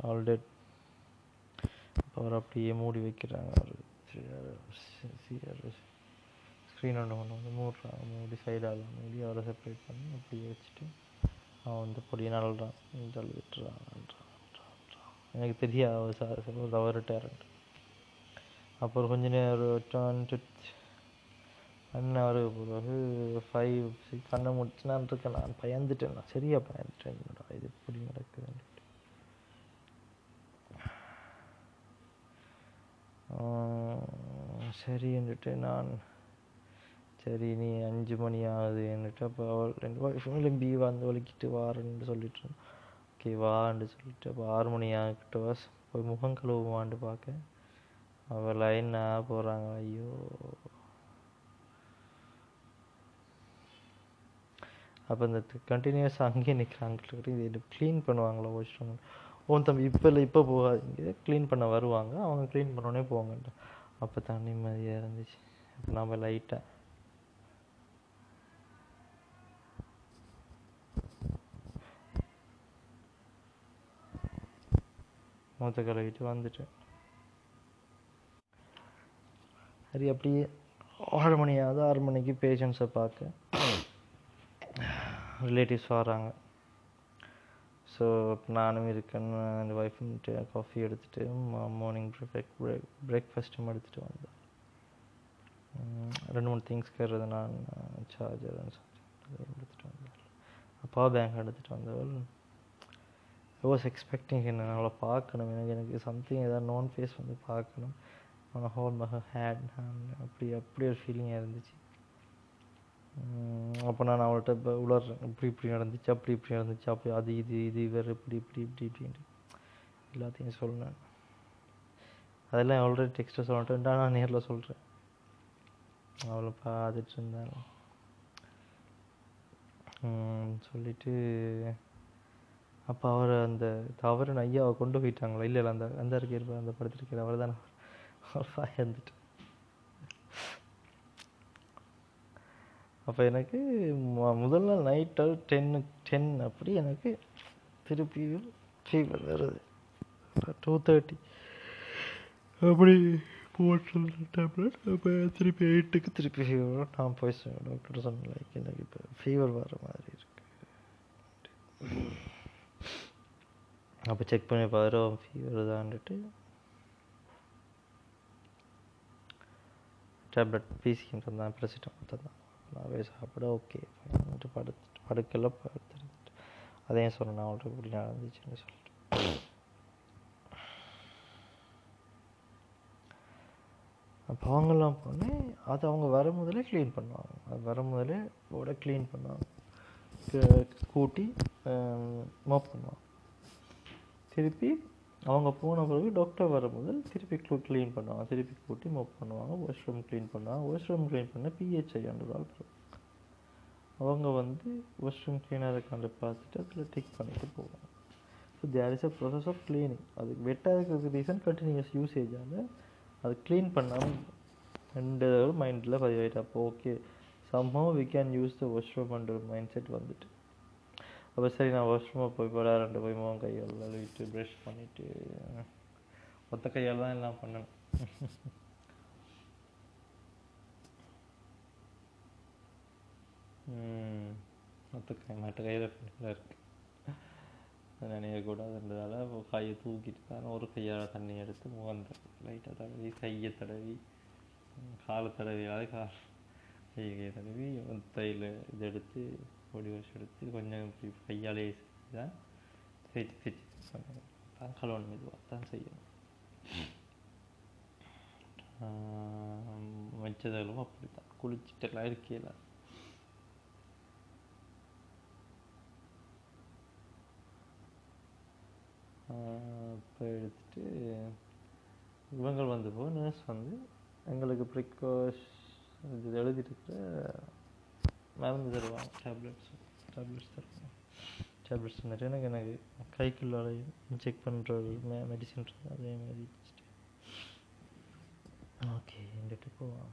ஆல் டெட் இப்போ அவர் அப்படியே மூடி வைக்கிறாங்க அவர். சிஆர்எஸ் ஸ்க்ரீன் ஒன்று ஒன்று வந்து மூடுறாங்க. மூடி சைடால் மூடி அவரை செப்பரேட் பண்ணி அப்படியே வச்சுட்டு அவன் வந்து பொடியை நல்றான் தள்ளி விட்டுறான் எனக்கு தெரியாது அவர் சார் அவர் டேரண்ட் அப்புறம் கொஞ்ச நேரம் டான் ஒன் ஹவர் பிறகு ஃபைவ் சிக்ஸ் கண்ணை முடிச்சு நான் இருக்கேன் நான் பயந்துட்டேன். நான் சரியா பயந்துட்டேன். என்னடா இது? இப்படி நடக்குதுன்னு சரி என்றுட்டு நான் சரி நீ அஞ்சு மணி ஆகுது என்றுட்டு அப்போ அவள் ரெண்டு பி எலும்பி வந்து வலிக்கிட்டு வாருன்னு சொல்லிட்டு ஓகே வான்னு சொல்லிட்டு அப்போ ஆறு மணி ஆகிட்ட வாஸ் போய் முகம் கழுவுவான்ட்டு பார்க்க. அவள் லைனாக போகிறாங்க ஐயோ. அப்போ இந்த கண்டினியூஸாக அங்கேயே நிற்கிறாங்க இது க்ளீன் பண்ணுவாங்களா வாஷ்ரூம் ஓ தம்பி இப்போ இல்லை இப்போ போகாதீங்க. க்ளீன் பண்ண வருவாங்க. அவங்க க்ளீன் பண்ணோடனே போங்கன்ட்டு. அப்போ தான் நிம்மதியாக இருந்துச்சு. அப்போ நம்ம லைட்டாக மூத்த கழுவிட்டு வந்துட்டேன். சரி அப்படியே ஆறு மணி ஆகுது. ஆறு மணிக்கு பேஷண்ட்ஸை பார்க்க. ரிலேட்டிவ்ஸ் வராங்க ஸோ நானும் இருக்கேன். என் ஒய்ஃபும் காஃபி எடுத்துகிட்டு மார்னிங் பிரேக் பிரேக் பிரேக்ஃபாஸ்ட்டும் எடுத்துகிட்டு வந்தேன். ரெண்டு மூணு திங்ஸ் கேட்றது நான் சார்ஜர் எடுத்துகிட்டு வந்தேன் பவர் பேங்க் எடுத்துகிட்டு வந்தவள் ஐ வாஸ் எக்ஸ்பெக்டிங் என்ன அவளை பார்க்கணும். எனக்கு எனக்கு சம்திங் ஏதாவது நோன் ஃபேஸ் வந்து பார்க்கணும். ஆனால் ஹோல் மக ஹேட் அப்படி அப்படி ஒரு ஃபீலிங்காக இருந்துச்சு. அப்போ நான் அவள்கிட்ட இப்போ உளர்றேன் இப்படி இப்படி நடந்துச்சு அப்படி இப்படி நடந்துச்சு அப்படி அது இது இது வேறு இப்படி இப்படி இப்படி இப்படின்ட்டு. எல்லாத்தையும் சொன்னேன் அதெல்லாம் ஆல்ரெடி டெக்ஸ்ட்டை சொல்லிட்டேன். நான் நேரில் சொல்கிறேன் அவளை பார்த்துட்டு இருந்தேன் சொல்லிட்டு அப்போ அவர் அந்த தவறு ஐயாவை கொண்டு போயிட்டாங்களா? இல்லை இல்லை அந்த அந்த இருக்கிற அந்த படத்திருக்கிற அவர் தான் அவர் இறந்துட்டு அப்போ எனக்கு முதல் நாள் நைட்டு டென்னு டென் அப்படி எனக்கு திருப்பி ஃபீவர் வருது. டூ தேர்ட்டி அப்படி போட்டு டேப்லெட் அப்போ திருப்பி எயிட்டுக்கு திருப்பி ஃபீவர் நான் போய் டாக்டர் சொன்னேன் லைக் எனக்கு இப்போ ஃபீவர் வர மாதிரி இருக்கு. அப்போ செக் பண்ணி பாரு ஃபீவர் தான்ட்டு டேப்லெட் பிசிக்கின்றது தான் பிரசிட்டம் தான். நல்லாவே சாப்பிட ஓகே. வந்துட்டு படுத்து படுக்கல படுத்துட்டு. அதையும் சொன்னேன் அவள்கிட்ட இப்படி நடந்துச்சுன்னு சொல்லிட்டு. பாங்கெல்லாம் அவங்கெல்லாம் போனேன் அது அவங்க வர முதலே க்ளீன் பண்ணுவாங்க. அது வர முதலே கூட க்ளீன் பண்ணுவாங்க. கூட்டி மோப் பண்ணுவாங்க. திருப்பி அவங்க போன பிறகு டாக்டர் வரும்போது திருப்பி திருப்பி க்ளீன் பண்ணுவாங்க. திருப்பி கூட்டி மோப் பண்ணுவாங்க. வாஷ்ரூம் க்ளீன் பண்ணுவாங்க. வாஷ்ரூம் க்ளீன் பண்ண பிஹெச்ஐ ஆண்டு ஆள் அவங்க வந்து வாஷ்ரூம் க்ளீனாக இருக்கான்னு பார்த்துட்டு அதில் டிக் பண்ணிட்டு போவாங்க. So there is a process of cleaning அது வெட்டாக இருக்கிறது ரீசன் கண்டினியூஸ் யூசேஜால் அது க்ளீன் பண்ணாமல் ரெண்டு மைண்டில் பதிவாயிட்டு அப்போ okay somehow we can use the washroom and mindset வந்துட்டு அப்போ சரி நான் வாஷ்ரூமாக போய் போட ரெண்டு போய் முகம் கையால் அழுவிட்டு ப்ரஷ் பண்ணிவிட்டு ஒத்த கையால் தான் எல்லாம் பண்ணணும் ம், ஒத்த கை மற்ற கையில் ஃபிங்கர் இருக்கு அது நினையக்கூடாதுன்றதால கையை தூக்கிட்டு தான் ஒரு கையால் தண்ணி எடுத்து முகம் லைட்டாக தடவி கையை தடவி காலை தடவியாவது கால் கை கையை தடவி தையில் இது எடுத்து பொடி வாஷ் எடுத்து கொஞ்சம் இப்படி கையாலே தான் தேய்ச்சி தேய்ச்சி தான் கலவன் இதுவாக தான் செய்யணும் வச்சதெல்லாம் அப்படி தான் குளிச்சுட்டுலாம் இருக்கையில் இப்போ எடுத்துட்டு இவங்கள் வந்து நர்ஸ் வந்து எங்களுக்கு ப்ரிகாஷ் இது எழுதிட்டு இருக்கிற மருந்து தருவாங்க டேப்லெட்ஸ் டேப்லெட்ஸ் தருவாங்க டேப்லெட்ஸ் தந்துட்டு எனக்கு எனக்கு கைக்குள்ளால இன்ஜெக்ட் பண்ணுற ஒரு மெ மெடிசின் இருக்குது அதே மாதிரி ஓகே என்கிட்ட போவாங்க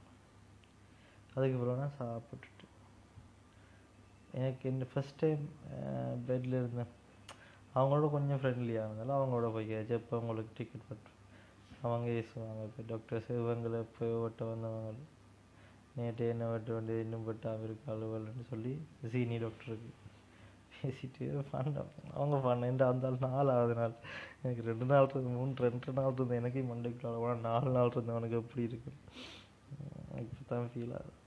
அதுக்கப்புறம் நான் சாப்பிட்டுட்டு எனக்கு இந்த ஃபஸ்ட் டைம் பெட்டில் இருந்தேன் அவங்களோட கொஞ்சம் ஃப்ரெண்ட்லியாக இருந்தாலும் அவங்களோட போய் கேச்சு எப்போ உங்களுக்கு டிக்கெட் பட்டு அவங்க ஏசுவாங்க இப்போ டாக்டர்ஸ் இவங்களை இப்போ ஓட்ட வந்தவங்க நேற்று என்ன வெட்ட வேண்டியது இன்னும் பட்டாமல் இருக்கு அலுவல்னு சொல்லி சீனி டாக்டருக்கு பேசிட்டு பண்ணேன் அவங்க பண்ணேன் என்ற அந்த நாள் ஆகுது நாள். எனக்கு ரெண்டு நாள் இருந்து மூணு ரெண்டு நாள் இருந்து எனக்கே மண்டைக்குள்ள போனால் நாலு நாள் இருந்தவனுக்கு எப்படி இருக்கு? இப்போ தான் ஃபீல் ஆகுது.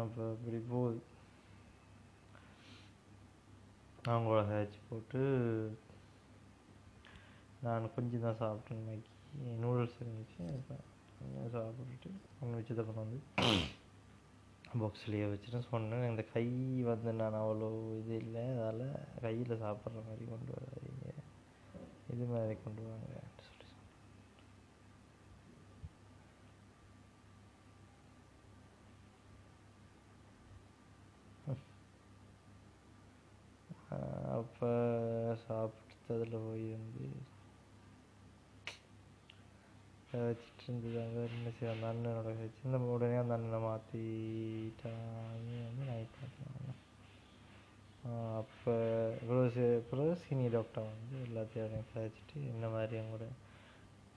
அப்போ அப்படி போகுது. அவங்களோட ஹேச் போட்டு நான் கொஞ்சம் தான் சாப்பிட்டேன் மேக்கி நூடுல்ஸ் இருந்துச்சு. கொஞ்சம் சாப்பிட்டுட்டு ஒன்று வச்சதை கொண்டு வந்து பாக்ஸ்லேயே வச்சுட்டு சொன்னேன் இந்த கை வந்து நான் அவ்வளோ இது இல்லை. அதால் கையில் சாப்பிட்ற மாதிரி கொண்டு வராதீங்க. இது மாதிரி கொண்டு வாங்க சொல்லி <laughs> அப்போ சாப்பிட்டு அதில் போய் வந்து வச்சுட்டு இருந்ததாங்க என்ன செய்ய அந்த அண்ணனோட சின்ன உடனே அந்த அண்ணனை மாற்றிட்டாங்க வந்து நைட் பார்த்தாங்க அப்போ இவ்வளோ அப்புறம் சீனியர் டாக்டர் வந்து எல்லாத்தையும் கழிச்சிட்டு என்ன மாதிரி அவங்களோட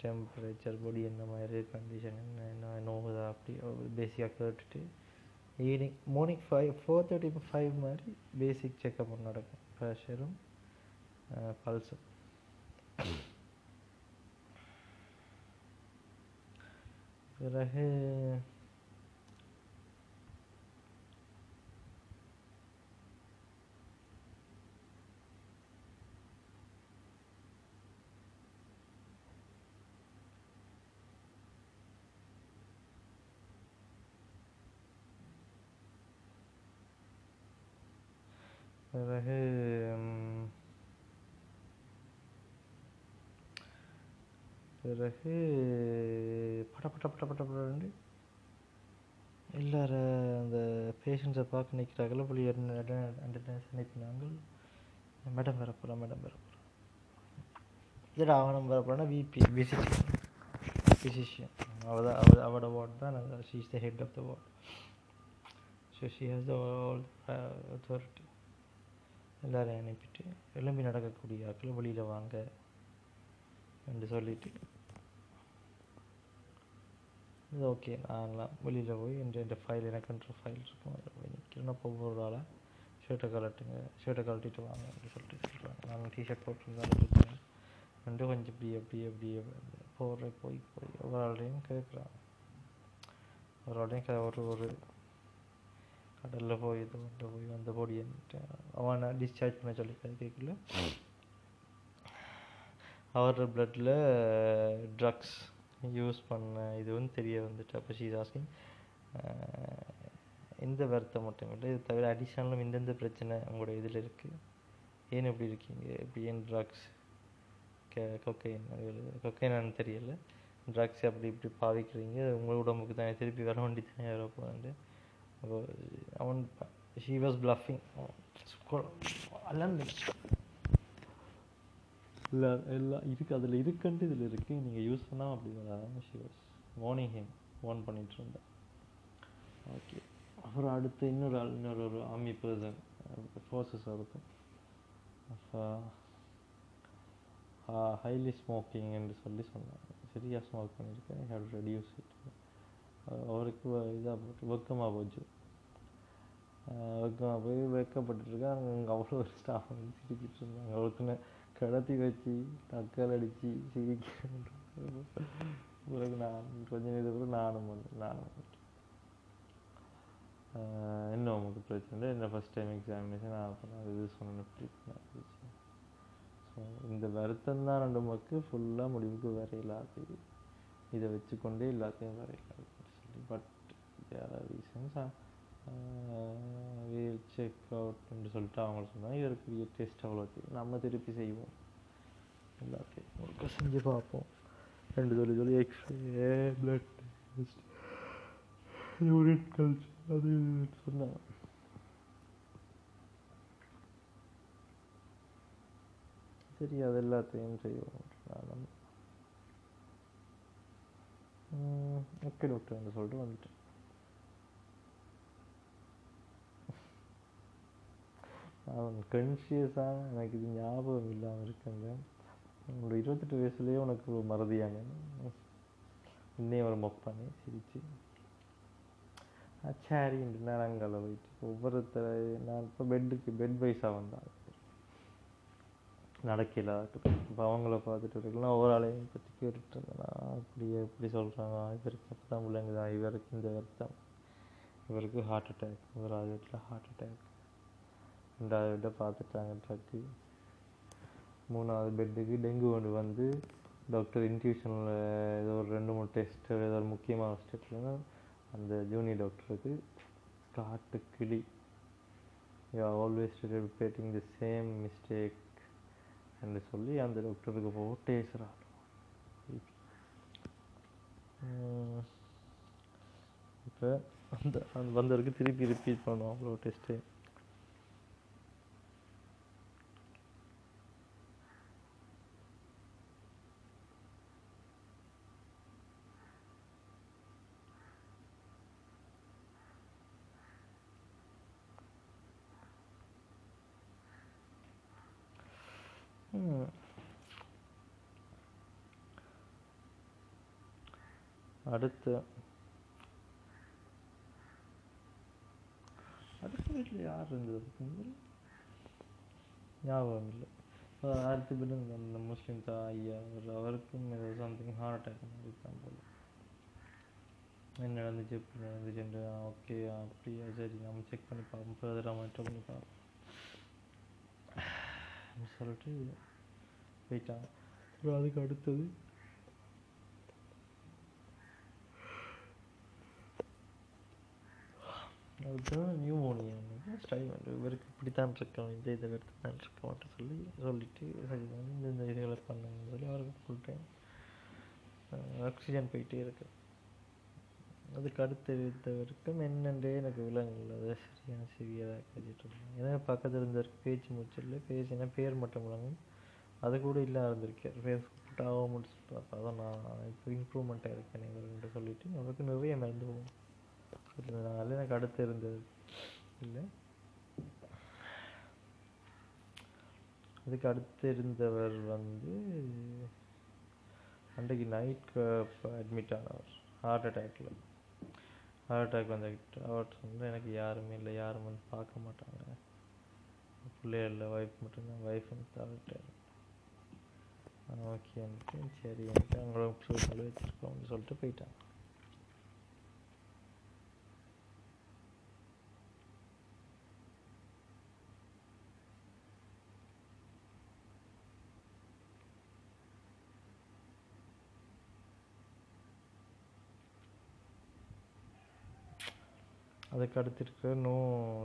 டெம்பரேச்சர் பாடி என்ன மாதிரி கண்டிஷன் என்ன என்ன நோவுதா அப்படி பேசிக்காக கேட்டுட்டு evening morning five four thirty five மாதிரி பேசிக் செக்கப் ஒன்று நடக்கும் ப்ரெஷரும் பல்ஸும் பிறகு பிறகு பிறகு பட பட பட பட படன்னு எல்லார அந்த பேஷண்ட்ஸை பார்க்க நிற்கிறாங்களோ புள்ளி அட்டண்டன்ஸ் மேடம் வர போகிறோம் மேடம் வர போகிறோம் இல்லைடா அவனும் வர போகிறோன்னா விபி விசிட் ஃபிசிஷியன் அவள் தான் அவள் அவட வார்டு தான் she is the head of the ward so she has the all authority எல்லாரையும் அனுப்பிட்டு எழும்பி நடக்கக்கூடிய ஆட்கள் வெளியில் வாங்க என்று சொல்லிட்டு இது ஓகே நான்லாம் வெளியில் போய் என்ற இந்த ஃபைல் எனக்குன்ற ஃபைல் இருக்கும். அதில் போய் நிற்கிறேன் அப்போ ஒவ்வொரு ஆளாக ஷர்ட்டை கலட்டுங்க ஷர்ட்டை கலட்டிட்டு வாங்க அப்படின்னு சொல்லிட்டு சொல்கிறாங்க நான் டிஷர்ட் போட்டிருந்தாலும் இருக்கேன். ரெண்டு கொஞ்சம் இப்படி அப்படி அப்படி போகிற போய் போய் ஒவ்வொரு ஆளையும் கேட்குறாங்க ஒரு ஆளையும் ஒரு ஒரு கடலில் போய் இது கொண்டு போய் வந்த பொடியன்ட்டு அவனை டிஸ்சார்ஜ் பண்ண சொல்லி கேட்கல அவர் பிளட்டில் ட்ரக்ஸ் யூஸ் பண்ண இது வந்து தெரிய வந்துட்டு அப்போ ஷீஸ் ஆஸ்கிங் இந்த வருத்தம் மட்டும் இல்லை இது தவிர அடிஷனலும் இந்தந்த பிரச்சனை உங்களோட இதில் இருக்குது ஏன் இப்படி இருக்கீங்க? இப்படி ஏன் ட்ரக்ஸ் கொக்கைன் கொக்கைனான்னு தெரியல. ட்ரக்ஸ் அப்படி இப்படி பாவிக்கிறீங்க. உங்கள் உடம்புக்கு தானே திருப்பி வர வேண்டி தானே வர போகுது அப்போ அவன் ஷீ வாஸ் பிளஃபிங் அலந்து இல்லை எல்லாம் இருக்குது அதில் இருக்குன்ட்டு இதில் இருக்குது நீங்கள் யூஸ் பண்ணால் அப்படி வராது she was warning him warn பண்ணிட்டு இருந்தேன். ஓகே அப்புறம் அடுத்து இன்னொரு ஆள் இன்னொரு ஒரு ஆர்மி பர்சன் ஃபோர்ஸஸ் இருக்கும் ஹைலி ஸ்மோக்கிங் என்று சொல்லி சொன்னாங்க. சரியாக ஸ்மோக் பண்ணியிருக்கேன் ஹேவ் ரெடியூஸ் இட் அவருக்கு இதாக போட்டு வெக்கமாக போச்சு. வெக்கமாக போய் வெக்கப்பட்டுருக்கேன் அங்கே அவ்வளோ ஒரு ஸ்டாஃப் வந்து சிரிச்சிட்டு இருந்தாங்க. அவருக்குன்னு கடத்தி வச்சு தக்கல் அடித்து சிரிக்க பிறகு நான் கொஞ்ச நேரத்துக்கு பிறகு நானும் பண்ணேன் நானும் இன்னும் என்ன உங்களுக்கு பிரச்சனை என்ன ஃபஸ்ட் டைம் எக்ஸாமினேஷன் நான் அது இது சொன்னேன் இப்படி ஸோ இந்த வருத்தம் தான் நமக்கு ஃபுல்லாக முடிவுக்கு வரையிலாது இதை வச்சுக்கொண்டே எல்லாத்தையும் வரையிலாது சொல்லி. But are reasons we'll check அவுட்னு சொல்லிட்டு அவங்க சொன்னாங்க. இதற்குரிய டெஸ்ட் அவ்வளோ நம்ம திருப்பி செய்வோம். எல்லாத்தையும் ஒருக்கா செஞ்சு பார்ப்போம். ரெண்டு சொல்லி சொல்லி X-ray blood test urine culture அது சொன்னாங்க. சரி அது எல்லாத்தையும் செய்வோம். நான் ஓகே டாக்டர் என்று சொல்லிட்டு வந்துட்டேன். கன்ஷியஸாக எனக்கு இது ஞாபகம் இல்லாமல் இருக்குங்க. உன்னோட இருபத்தெட்டு வயசுலேயே உனக்கு மறதியாங்க. இன்னையும் ஒரு மப்பானே சிரிச்சு. சரி நான் அங்கே போயிட்டு ஒவ்வொருத்தர நான் இப்போ பெட்டுக்கு பெட் வைஸாக வந்தான். நடக்கல இப்போ அவங்கள பார்த்துட்டு இருக்கலாம் ஒவ்வொரு ஆளையும் பற்றி கேட்டுட்டு இருந்தேன் அப்படியே அப்படி எப்படி சொல்கிறாங்க இவருக்கு அப்போ தான் பிள்ளைங்க தான் இவருக்கு இந்த வருத்தம். இவருக்கு ஹார்ட் அட்டாக் இவர் வீட்டில் ஹார்ட் அட்டாக் ரெண்டாவது பெட்டை பார்த்துட்டாங்க ட்ரக்கு மூணாவது பெட்டுக்கு டெங்கு கொண்டு வந்து டாக்டர் இன்ட்யூஷனில் ஏதோ ஒரு ரெண்டு மூணு டெஸ்ட்டு ஏதோ ஒரு முக்கியமான ஸ்டெப்லாம் அந்த ஜூனியர் டாக்டருக்கு காட்டு கிளி. You always repeating the same mistake என்று சொல்லி அந்த டாக்டருக்கு போட்டு இப்போ அந்த அந்த வந்தவருக்கு திருப்பி ரிப்பீட் பண்ணுவோம் அவ்வளோ டெஸ்ட்டு அடுத்து அடுத்த வீட்டில் யார் இருந்தது? ஞாபகம் இல்லை. அடுத்த பேர் அந்த முஸ்லீம் தா ஐயா அவர் அவருக்கும் ஏதோ சம்திங் ஹார்ட் அட்டாக் மாதிரி தான் போல. என்ன நடந்துச்சு எப்படி நடந்துச்சுன்ட்டு ஓகே அப்படியா? சரி நம்ம செக் பண்ணி பார்ப்போம். ஃபர்தராக மட்டும் பண்ணி பார்ப்போம். சொல்லிட்டு போயிட்டாங்க. அப்புறம் அதுக்கு அடுத்தது அதுதான் நியூமோனியா ஸ்டைமெண்ட் இவருக்கு இப்படித்தான் இருக்கணும் இந்த இதை எடுத்து தான் சொல்லி சொல்லிட்டு சரி இந்த இந்த இதுகளை பண்ணுங்கன்னு சொல்லி அவருக்கு ஃபுல் டைம் ஆக்சிஜன் போயிட்டே இருக்கு. அதுக்கு அடுத்து இருந்தவருக்கும் என்னென்றே எனக்கு விலங்குகள் அது சரியான சிவியராக கழிச்சிட்டு இருந்தேன். ஏன்னா பக்கத்தில் இருந்தவருக்கு பேச்சு மூச்சில் பேசினா பேர் மட்டும் விளங்கும். அது கூட இல்லை இருந்திருக்கார் பேர் கூப்பிட்டு ஆகும் முடிச்சு அப்போ அதான் நான் இப்போ இம்ப்ரூவ்மெண்ட்டாக இருக்கேன் இவர்கிட்ட சொல்லிவிட்டு நமக்கு நிறைய மருந்து போகும் அதனால எனக்கு அடுத்து இருந்தது. இல்லை. அதுக்கு அடுத்து இருந்தவர் வந்து அன்றைக்கு நைட் அட்மிட் ஆனவர். ஹார்ட் அட்டாக்ல ஹார்ட் அட்டாக் வந்துக்கிட்டு அவர் வந்து எனக்கு யாருமே இல்லை யாரும் வந்து பார்க்க மாட்டாங்க. பிள்ளைய இல்லை ஒய்ஃப் மட்டும்தான் ஒய்ஃப் வந்து தவிர்ட்டார் ஓகேன்ட்டு சரின்ட்டு அவங்களோட சூழ்நிலை வச்சுருக்கோம்னு சொல்லிட்டு போயிட்டாங்க. அதுக்கு அடுத்திருக்க நோ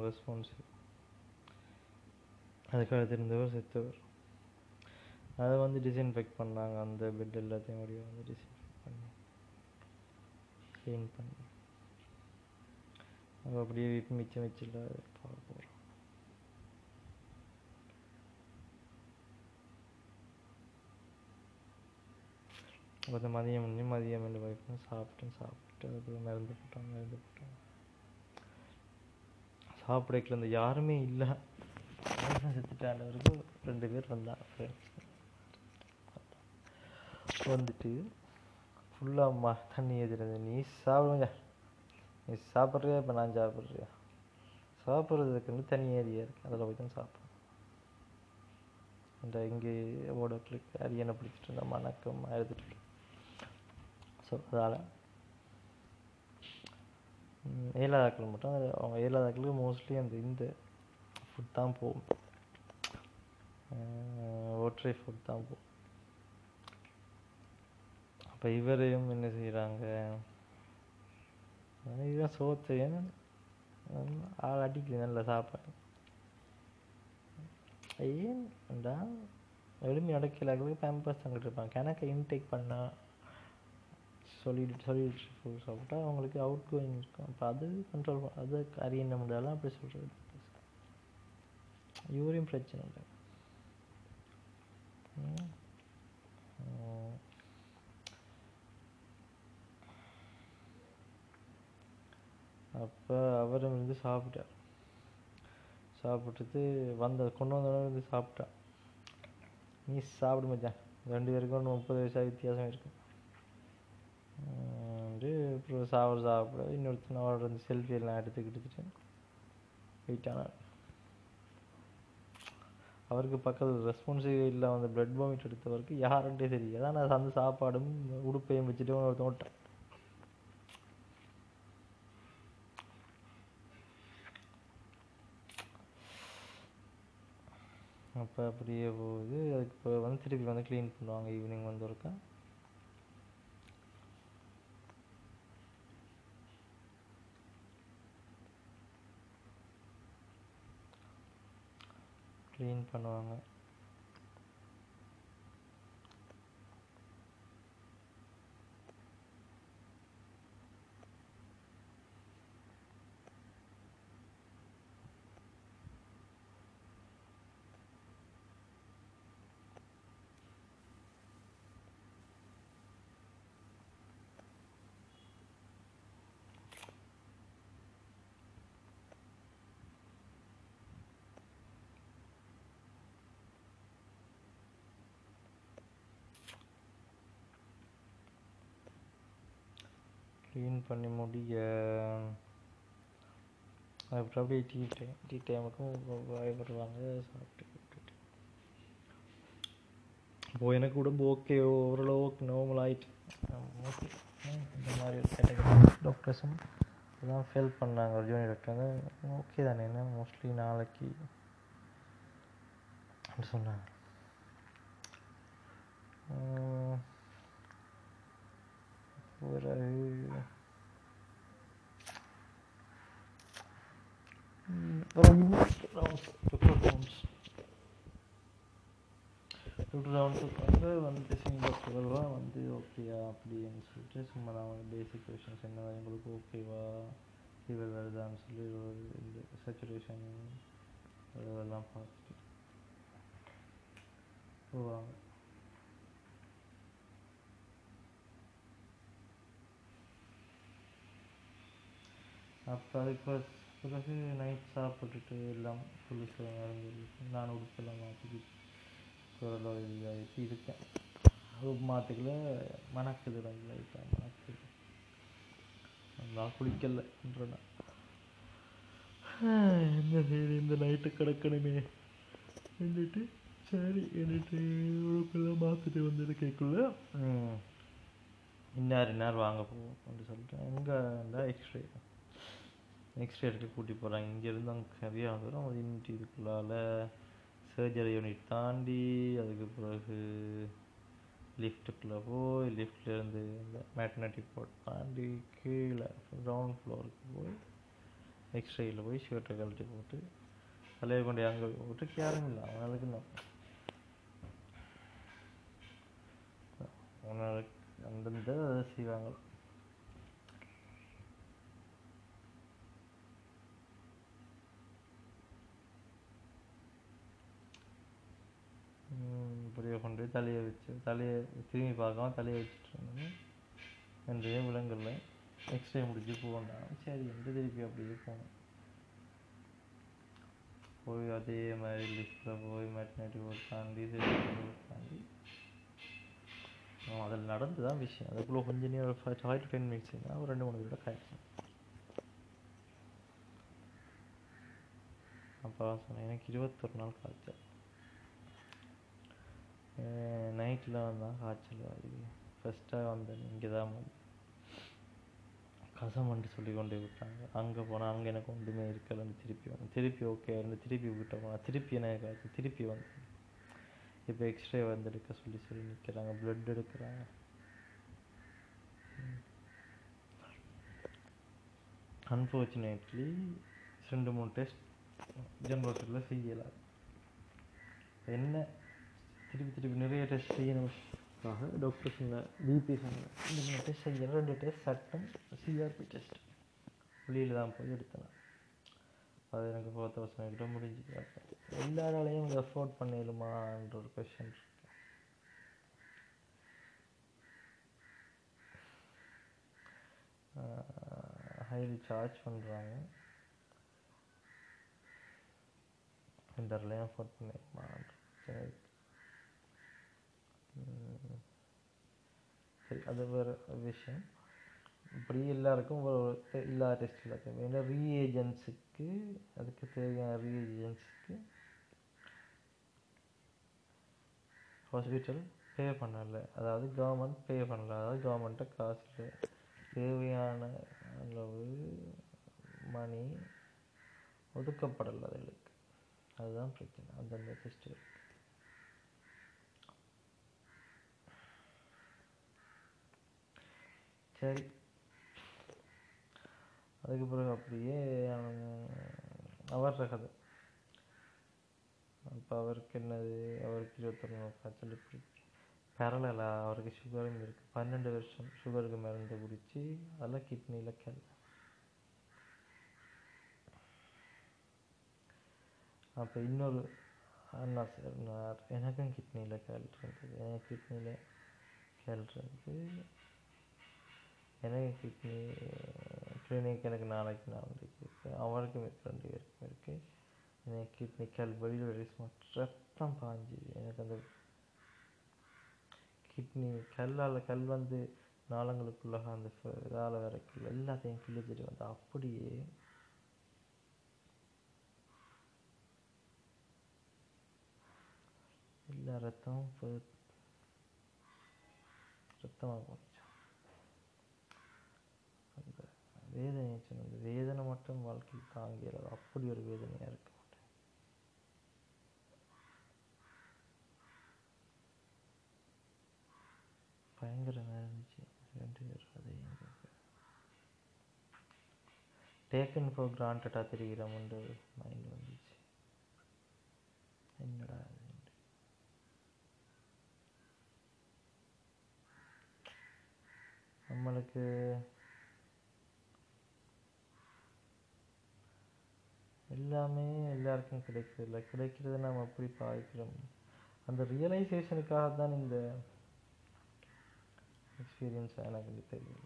ரெஸ்பான்சிவ் அதுக்கு அடுத்து இருந்தவர் செத்தவர். அதை வந்து டிஸ்இன்ஃபெக்ட் பண்ணாங்க. அந்த பெட் எல்லாத்தையும் அப்படியே வந்து டிஸ்இன்ஃபெக்ட் பண்ணி க்ளீன் பண்ணி. அது அப்படியே வீட்டு மிச்சம் வச்சில்ல பார்க்க போகிறோம் அப்போ மதியம் மதியம் ரெண்டு வைஃபும் சாப்பிட்டு சாப்பிட்டு அதுக்கப்புறம் மருந்து போட்டாங்க மருந்து போட்டாங்க சாப்பிடக்கல இந்த யாருமே இல்லை. செத்துட்டாண்டவருக்கு ரெண்டு பேர் வந்தான் ஃப்ரெண்ட்ஸ் வந்துட்டு ஃபுல்லாக ம தண்ணி ஏற்றுறது நீ சாப்பிடுங்க. நீ சாப்பிட்றியா? இப்போ நான் சாப்பிட்றியா? சாப்பிட்றதுக்குன்னு தனி ஏரியா இருக்குது அதில் போய் தான் சாப்பிட்றேன் இந்த இங்கே ஓடக்களுக்கு அரியணை பிடிச்சிட்டு இருந்தால் மணக்கம் எழுதிட்டு ஸோ அதால் ஏழாதாக்கள் மட்டும். அவங்க ஏழாதாக்களுக்கு மோஸ்ட்லி அந்த இந்த ஃபுட் தான் போகும். ஒற்றை ஃபுட் தான் போகும். அப்போ இவரையும் என்ன செய்கிறாங்க இதுதான் சோத்தையும் ஆள் அடிக்குது நல்ல சாப்பாடு. ஏன்டா? எலும்பி நடக்கலாங்களுக்கு பேம்பர்ஸ் தங்கிட்டு இருப்பாங்க கணக்கை இன்டேக் பண்ணால் சொல்லிட்டு சொல்லிட்டு ஃபுல் சாப்பிட்டா அவங்களுக்கு அவுட் கோயிங் இருக்கும். அப்போ அது கண்ட்ரோல் அது அறிய முடியாலும் அப்படி சொல்கிறது யூரின் பிரச்சனை இல்லை. அப்போ அவரும் இருந்து சாப்பிட்டார். சாப்பிட்டுட்டு வந்த கொண்டு வந்தவங்க இருந்து சாப்பிட்டான். நீ சாப்பிடு மச்சான். ரெண்டு பேருக்கும் ஒன்று முப்பது வயசாக வித்தியாசம் இருக்கும் அப்புறம் சாப்பிட சாகக்கூடாது இன்னொருத்தன் அவரோட அந்த செல்ஃபி எல்லாம் எடுத்துக்கிட்டு ஆனால் அவருக்கு பக்கத்தில் ரெஸ்பான்ஸே இல்லை அந்த பிளட் வாமிட் எடுத்தவருக்கு யாருன்ட்டே தெரியும் அதான் நான் அந்த சாப்பாடும் உடுப்பையும் வச்சுட்டு ஒருத்தன் ஓட்டேன் அப்போ அப்படியே போகுது. அதுக்கு இப்போ வந்து திருப்பி வந்து க்ளீன் பண்ணுவாங்க ஈவினிங் வந்து ஒருக்கா க்ளீன் பண்ணுவாங்க. க்ளீன் பண்ணி முடிய அப்புறம் அப்படியே டீ டைம் டீ டைமுக்கும் பயப்படுவாங்க சாப்பிட்டு விட்டுட்டு. இப்போ எனக்கு உடம்பு ஓகே ஓரளவு ஓகே நார்மல் ஆகிட்டு ஓகே இந்த மாதிரி ஒரு கேட்டகரி டாக்டர்ஸும் இதெல்லாம் ஃபெல் பண்ணாங்க ஒரு ஜூனியர் டாக்டர் ஓகே தானே என்ன மோஸ்ட்லி நாளைக்கு? அப்படி சொன்னாங்க. பிறகு ம், அப்புறம் வந்து வந்து சிங் டாக்டர் வந்து ஓகேயா அப்படின்னு சொல்லிட்டு சும்மா நான் பேசிக் கொஷின்ஸ் என்ன உங்களுக்கு ஓகேவா ஃபீவர் வருதான்னு சொல்லி ஒரு இந்த சேச்சுரேஷன் அதெல்லாம் பார்த்துட்டு போவாங்க அப்போ அதுக்கு பிறகு நைட் சாப்பிட்டுட்டு எல்லாம் குளிக்க நான் உடுப்பெல்லாம் மாற்றிக்கிட்டு குரல் வழியாகிட்டு இருக்கேன். ரூம் மாற்றிக்கல மணக்குது லைட்டாக மணக்குது. நான் குளிக்கலன்றேன். இந்த சைடு இந்த நைட்டு கிடக்கணுமே? என்னட்டு சரி என்னட்டு உடுப்பெல்லாம் மாற்றிட்டு வந்துட்டு கேட்குள்ள இன்னார் இன்னார் வாங்க போவோம் அப்படின்னு சொல்லிட்டு. எங்கே இருந்தால் எக்ஸ்ரே நெக்ஸ்ட் இடத்துக்கு கூட்டி போகிறாங்க இங்கேருந்து அங்கே நிறையா வந்துடும் அது யூனிட் இதுக்குள்ளால சர்ஜரி யூனிட் தாண்டி அதுக்கு பிறகு லிஃப்ட்டுக்குள்ளே போய் லிஃப்ட்லேருந்து இந்த மேட்னட்டிக் போர்ட் தாண்டி கீழே கிரவுண்ட் ஃப்ளோருக்கு போய் எக்ஸ்ரேயில் போய் ஷர்ட்டை கழட்டி போட்டு தலையை கொண்டு அங்கே போட்டு யாரும் இல்லை. அவனுக்கு நான் அவனுக்கு அந்தந்த செய்வாங்க. இப்படியே கொண்டு போய் தலையை வச்சு தலையை திரும்பி பார்க்காம தலையை வச்சுட்டு இருந்தோம் என்றே விலங்குல எக்ஸ்ரே முடிச்சு போகணும் சரி என்று திருப்பி அப்படியே போனோம். போய் அதே மாதிரி லிஃப்டில் போய் மேட்னேட்டி ஒரு தாண்டி தாண்டி. அதில் நடந்து தான் விஷயம். அதுக்குள்ளே கொஞ்சம் நேரம் five five to ten minutes ஒரு ரெண்டு மூணு தடவை காய்ச்சல் அப்போ சொன்னேன் எனக்கு இருபத்தொரு நாள் காய்ச்சல் நைட்டில் வந்தால் காய்ச்சல் வருது ஃபஸ்ட்டாக வந்தேன். இங்கே தான் கசமண்டு சொல்லி கொண்டு விட்டாங்க. அங்கே போனால் அங்கே எனக்கு ஒன்றுமே இருக்கலைன்னு திருப்பி வந்து திருப்பி ஓகே இருந்து திருப்பி விட்ட போனால் திருப்பி எனக்கு காய்ச்சல் திருப்பி வந்து இப்போ எக்ஸ்ரே வந்து எடுக்க சொல்லி சொல்லி நிற்கிறாங்க ப்ளட் எடுக்கிறாங்க. அன்ஃபார்ச்சுனேட்லி ரெண்டு மூணு டெஸ்ட் ஜென்ரல் ஹாஸ்பிட்டலில் செய்யலாம் என்ன திருப்பி திருப்பி நிறைய டெஸ்ட் செய்யணும். டாக்டர் சொன்ன பிபி சொன்ன. இந்த மூணு டெஸ்ட் செஞ்சேன் ரெண்டு டெஸ்ட் சட்டம் சிஆர்பி டெஸ்ட் வெளியில் தான் போய் எடுத்தேன். அது எனக்கு ஃபோர் தௌசண்ட் கிட்ட முடிஞ்சு எல்லாராலையும் இதை அஃபோர்ட் பண்ணிடுமான்ற ஒரு கொஷின் இருக்கு. ஹைலி சார்ஜ் பண்ணுறாங்க எல்லாராலையும் அஃபோர்ட் பண்ணிடுமான்ற பிரச்சனை இருக்கு உம் சரி அது வேறு விஷயம். இப்படி எல்லாருக்கும் ஒரு ஒரு எல்லா டெஸ்ட் எல்லாத்தையும் ஏன்னா ரீஏஜென்ட்ஸுக்கு அதுக்கு தேவையான ரீஏஜென்ட்ஸுக்கு ஹாஸ்பிட்டல் பே பண்ணலை. அதாவது கவர்மெண்ட் பே பண்ணலை. அதாவது கவர்மெண்ட்டை காசு இல்லை தேவையான அளவு மணி ஒதுக்கப்படலை அதுகளுக்கு. அதுதான் பிரச்சனை. அந்தந்த டெஸ்ட்டுகளுக்கு சரி. அதுக்கு பிறகு அப்படியே அவர் கதை. இப்போ அவருக்கு என்னது? அவருக்கு இருபத்தொன்று காய்ச்சல் இப்படி. பேரலாக அவருக்கு சுகரும் இருக்குது பன்னெண்டு வருஷம் சுகருக்கு மருந்து குடித்து அதில் கிட்னியில் கல் அப்போ இன்னொரு அண்ணா சார் எனக்கும் கிட்னியில் கல் இருந்தது. எனக்கு கிட்னியில் கல் இருந்தது எனக்கு கிட்னி கிளினிக் எனக்கு நாளைக்கு நாளைக்கு இருக்கு அவருக்கும் இருக்குது ரெண்டு பேருக்கும் இருக்குது எனக்கு கிட்னி கல் வெளியில் வெளியே சும்மா ரத்தம் பாஞ்சு எனக்கு அந்த கிட்னி கல்லால் கல் வந்து நாளங்களுக்குள்ளாக அந்த இதால் வரைக்கும் எல்லாத்தையும் கிழிச்சிட்டு வந்து அப்படியே எல்லா ரத்தமும் ரத்தமாகும் ரத்தமாக போச்சு அந்த வேதனை சொன்னது வேதனை மட்டும் வாழ்க்கையில் தாங்கிறது அப்படி ஒரு வேதனையாக இருக்க. மாட்டேன் பயங்கரமாக இருந்துச்சு. ரெண்டு பேரும் அதே டேக்கன் ஃபார் கிராண்டடாக தெரிகிறோம்ன்ற மைண்ட் வந்துச்சு. என்னடா நம்மளுக்கு எல்லாமே எல்லாருக்கும் கிடைக்கிறதில்ல கிடைக்கிறத நம்ம எப்படி பாதிக்கிறோம்? அந்த ரியலைசேஷனுக்காக தான் இந்த எக்ஸ்பீரியன்ஸ் எனக்கு தெரியும்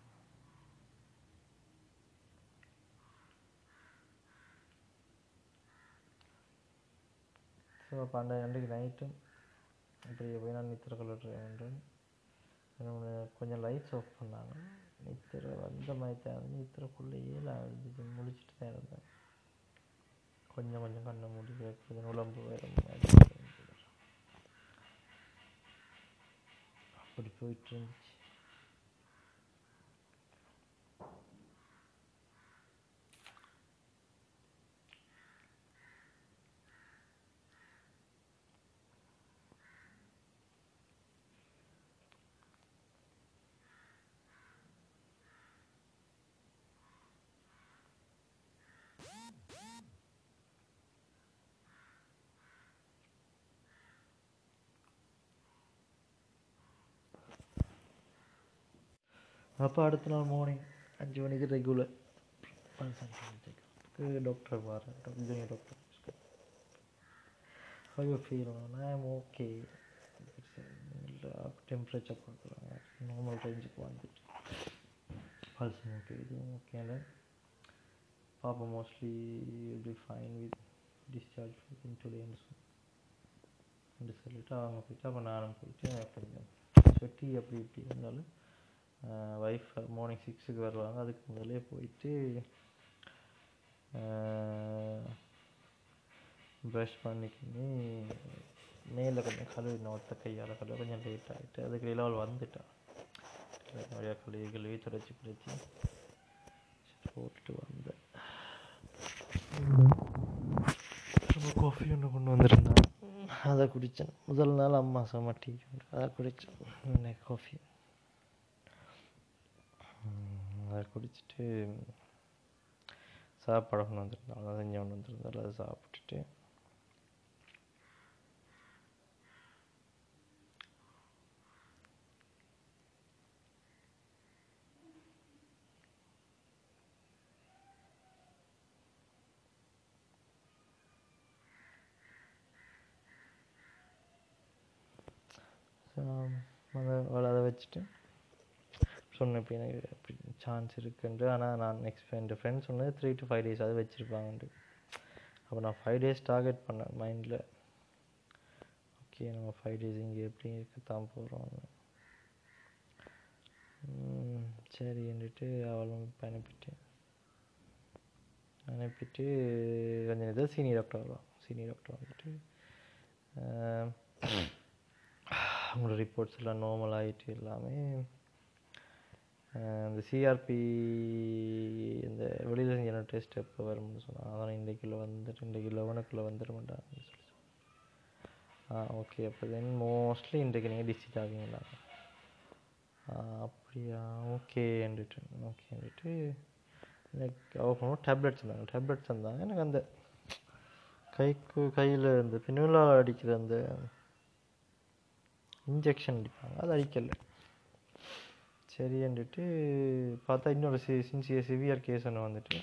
ஸோ அப்போ அந்த அன்றைக்கு நைட்டும் இப்படி போய் நான் நித்திர வேண்டும் கொஞ்சம் லைட்ஸ் ஆஃப் பண்ணாங்க. நித்திர வந்த மாதிரி தான் நித்திரக்குள்ளேயே நான் இருந்துச்சு முழிச்சிட்டு தான் இருந்தேன். கொஞ்சம் கொஞ்சம் கண்ணை மூடி கொஞ்சம் உடம்பு வேறு அப்படி போயிட்டு இருந்துச்சு. அப்போ அடுத்த நாள் மார்னிங் அஞ்சு மணிக்கு ரெகுலர் டாக்டர் பாரு junior doctor how you feel I'm okay. Temperature பார்க்குறாங்க நார்மல் ரேஞ்சுக்கு வந்துட்டு பல்ஸ் ஓகே இதுவும் ஓகேல பாப்பா mostly be fine with discharge within two days அப்படி சொல்லிட்டு அவங்க போயிட்டு அப்போ நானும் போயிட்டு கொஞ்சம் சொட்டி அப்படி இப்படி இருந்தாலும் ஒய்ஃப் மார்னிங் சிக்ஸுக்கு வருவாங்க. அதுக்கு முதலே போயிட்டு ப்ரஷ் பண்ணிக்கின்னு மேலே கொஞ்சம் கழுவின ஒத்த கையால் கழுவி கொஞ்சம் லேட் ஆகிட்டு அதுக்கு அவள் வந்துட்டான் நிறையா கழுவி கழுவி தொடச்சி பிடிச்சி போட்டுட்டு வந்தேன். காஃபி ஒன்று கொண்டு வந்திருந்தான். அதை குடித்தேன் முதல் நாள் அம்மா செம்ம டீ அதை குடித்தேன் காஃபி அதை குடிச்சிட்டு சாப்பாடு வந்திருந்தாள். அதை செஞ்சு ஒன்று வந்திருந்தாள். அதை சாப்பிட்டுட்டு அதை அதை வச்சுட்டு சொன்னேன் இப்போ எனக்கு அப்படி சான்ஸ் இருக்குன்ட்டு. ஆனால் நான் நெக்ஸ்ட் என் ஃப்ரெண்ட் சொன்னது த்ரீ டு ஃபைவ் டேஸ் அது வச்சுருப்பாங்கன்ட்டு. அப்போ நான் ஃபைவ் டேஸ் டார்கெட் பண்ணேன் மைண்டில் ஓகே நம்ம ஃபைவ் டேஸ் இங்கே எப்படி இருக்கத்தான் போகிறோம்னு சரி என்றுட்டு அவளும் இப்போ அனுப்பிட்டு அனுப்பிட்டு கொஞ்சம் இதாக சீனியர் டாக்டர் வருவான். சீனியர் டாக்டர் வந்துட்டு அவங்களோட ரிப்போர்ட்ஸ் எல்லாம் நார்மல் ஆகிட்டு எல்லாமே இந்த சிஆர்பி இந்த வெளியில் செஞ்ச டெஸ்ட் எப்போ வரும்னு சொன்னால் அதான் இன்றைக்குள்ளே வந்துட்டு இன்றைக்கு லெவனுக்குள்ளே வந்துட மாட்டாங்க சொல்லி ஆ ஓகே அப்போ தென் மோஸ்ட்லி இன்றைக்கு நீங்கள் டிஸ்ட்ரிக்ட் ஆகுங்களா அப்படியா? ஓகேன்ட்டு ஓகேன்ட்டு எனக்கு அவள் டேப்லெட்ஸ் இருந்தாங்க டேப்லெட்ஸ் இருந்தாங்க எனக்கு அந்த கைக்கு கையில் இந்த பின்னால் அடிக்கிற அந்த இன்ஜெக்ஷன் அடிப்பாங்க. அது அடிக்கலை. சரின்ட்டு பார்த்தா இன்னொரு சி சின்சியர் சிவியர் கேஸ் ஒன்று வந்துட்டு.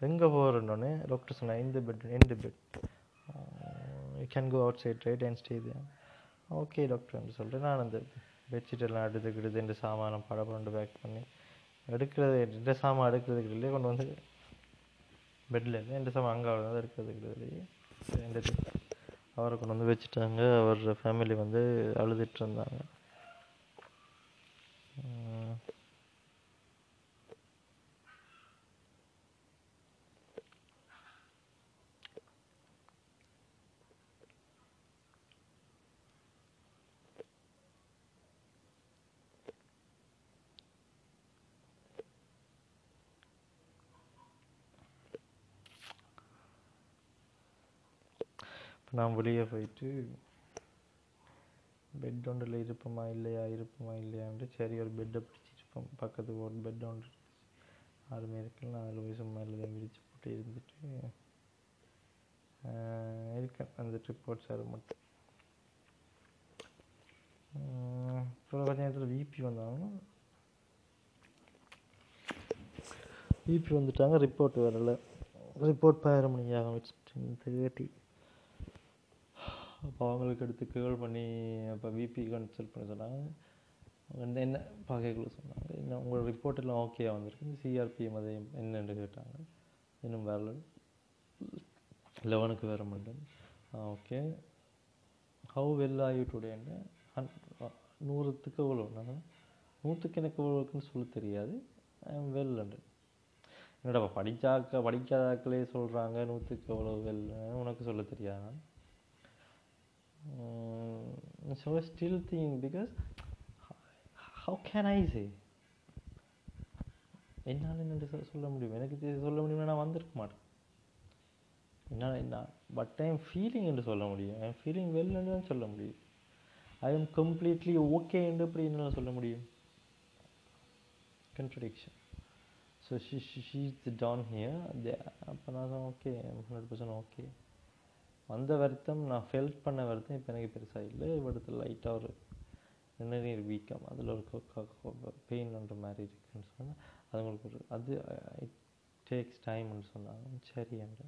எங்கே போகிறோன்னே டாக்டர் சொன்னேன் இந்த பெட் எந்த bed you can go outside right and stay then okay டாக்டர்னு சொல்லிட்டு நான் அந்த பெட்ஷீட் எல்லாம் எடுத்துக்கிடுது இந்த சாமானம் ரெண்டு பேக் பண்ணி எடுக்கிறது இந்த சாமான் எடுக்கிறதுக்கு இல்லையே கொண்டு வந்து பெட்டில் இல்லை எந்த சாமான் அங்கே அவ்வளோ எடுக்கிறதுக்கு இல்லையே ரெண்டு அவரை கொண்டு வந்து வச்சுட்டாங்க. அவர் ஃபேமிலி வந்து அழுதுட்டு இருந்தாங்க. இப்போ நான் வெளியே போயிட்டு பெட் ஒன்றில் இருப்போமா இல்லையா இருப்போமா இல்லையான்ட்டு சரி ஒரு பெட்டை பிடிச்சிருப்போம் பக்கத்து ஒரு பெட் ஒன்று யாருமே இருக்குல்ல நான் அதில் போய் சும்மா எல்லாத்தையும் விரித்து போட்டு இருந்துட்டு இருக்கேன் அந்த ரிப்போர்ட்ஸ் அது மட்டும் அப்புறம் கொஞ்ச நேரத்தில் விபி வந்தாங்க விபி வந்துட்டாங்க ரிப்போர்ட் வரல ரிப்போர்ட் பதினொரு மணிக்கு ஆகும் இட்ஸ் டென் தேர்ட்டி அப்போ அவங்களுக்கு எடுத்து கேள் பண்ணி அப்போ விபி கன்சல்ட் பண்ண சொன்னாங்க. வந்து என்ன பார்க்கக்குள்ள சொன்னாங்க. என்ன உங்களோட ரிப்போர்ட் எல்லாம் ஓகே வந்திருக்கு? சிஆர்பிஎம் அதை என்னென்னு கேட்டாங்க. இன்னும் வரல. லெவனுக்கு வர மாட்டேன். Okay how well are you டுடேன்னு நூறுத்துக்கு எவ்வளோ? நூற்றுக்கு எனக்கு எவ்வளோ இருக்குன்னு சொல்ல தெரியாது. ஐ எம் வெல் அண்டு என்னடா படித்தாக்க படிக்காதாக்களே சொல்கிறாங்க நூற்றுக்கு எவ்வளோ வெல் உனக்கு சொல்ல தெரியாது? So still think because how can I say? என்னால் என்னென்று சொல்ல முடியும். எனக்கு சொல்ல முடியும்னா நான் வந்திருக்க மாட்டேன். என்னால் என்ன பட் ஐ எம் ஃபீலிங் என்று சொல்ல முடியும். ஐ எம் ஃபீலிங் வெல் என்று தான் சொல்ல முடியும். ஐ எம் கம்ப்ளீட்லி ஓகே என்று எப்படி என்னால் சொல்ல முடியும்? Contradiction so she she is down here அப்போ நான் ஓகே ஹண்ட்ரட் பர்சன்ட் ஓகே வந்த வருத்தம் நான் ஃபெல்ட் பண்ண வருத்தம் இப்போ எனக்கு பெருசாக இல்லை. இவடத்தில் லைட்டாக ஒரு நிணநீர் வீக்கம். அதில் ஒரு பெயின்ன்ற மாதிரி இருக்குன்னு சொன்னால் அது உங்களுக்கு ஒரு அது இட் டேக்ஸ் டைம்னு சொன்னாங்க. சரி என்ற.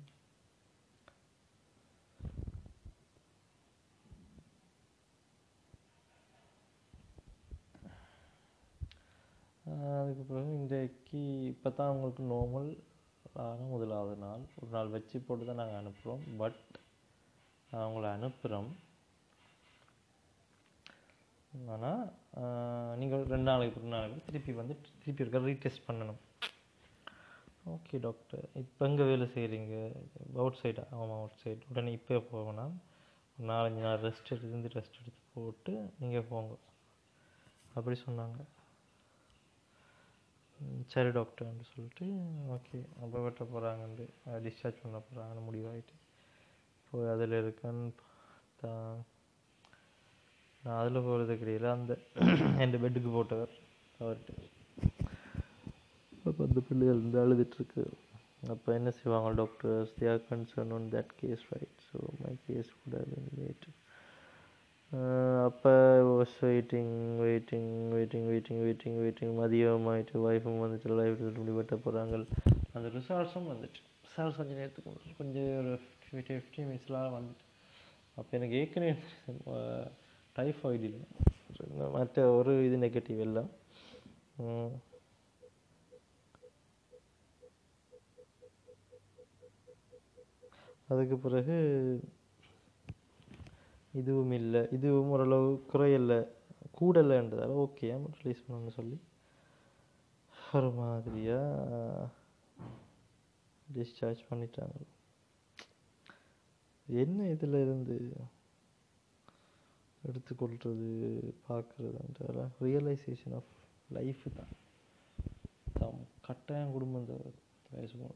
அதுக்கு பிறகு இன்றைக்கு இப்போ தான் உங்களுக்கு நோமல் ஆக முதலாவது நாள். ஒரு நாள் வச்சு போட்டு தான் நாங்கள் அனுப்புகிறோம் பட் அவங்கள அனுப்புகிறோம் ஆனால் நீங்கள் ரெண்டு நாளைக்கு ஒரு நாளைக்கு திருப்பி வந்து திருப்பி இருக்க ரீடெஸ்ட் பண்ணணும். ஓகே டாக்டர் இப்போ எங்கே வேலை செய்கிறீங்க அவுட் சைடா ஆமாம் அவுட் சைடு உடனே இப்போ போகணும்னா ஒரு நாலஞ்சு நாள் ரெஸ்ட் எடுத்து ரெஸ்ட் எடுத்து போட்டு நீங்கள் போங்க. அப்படி சொன்னாங்க. சரி டாக்டர்னு சொல்லிட்டு ஓகே அப்போ வெட்ட போகிறாங்கன்ட்டு டிஸ்சார்ஜ் பண்ண போகிறாங்கன்னு முடிவாயிட்டு. போய் அதில் இருக்கேன்னு தான் நான் அதில் போகிறது கிடையாது அந்த என் பெட்டுக்கு போட்டவர் அவர்கிட்ட. அப்போ அந்த பிள்ளைகள் வந்து அழுதுட்டுருக்கு. அப்போ என்ன செய்வாங்க doctors they are concern on that case right so my case could have been late அப்போ was waiting waiting waiting waiting waiting waiting மதியம் ஆகிட்டு ஒய்ஃபும் வந்துட்டு லைஃப் இப்படி வெட்ட போகிறாங்க அந்த ரிசால்ட்ஸும் வந்துட்டு. ரிசால்ட்ஸ் கொஞ்சம் நேரத்துக்கு கொஞ்சம் ஒரு ஃபிஃப்டி ஃபிஃப்டி மினிட்ஸ்லாம் வந்துட்டு அப்போ எனக்கு ஏற்கனவே <laughs> டைஃபாய்டு இல்லை மற்ற ஒரு இது நெகட்டிவ் எல்லாம். அதுக்கு பிறகு இதுவும் இல்லை. இதுவும் ஓரளவு குறையலை. கூடலைன்றதால ஓகே ரிலீஸ் பண்ணணும்னு சொல்லி. ஒரு மாதிரியாக டிஸ்சார்ஜ் பண்ணிட்டாங்க. என்ன இதில் இருந்து எடுத்துக்கொள்கிறது பார்க்குறதுன்ற ரியலைசேஷன் ஆஃப் லைஃப் தான். தம் கட்டாயம் குடும்பம் இந்த வயசு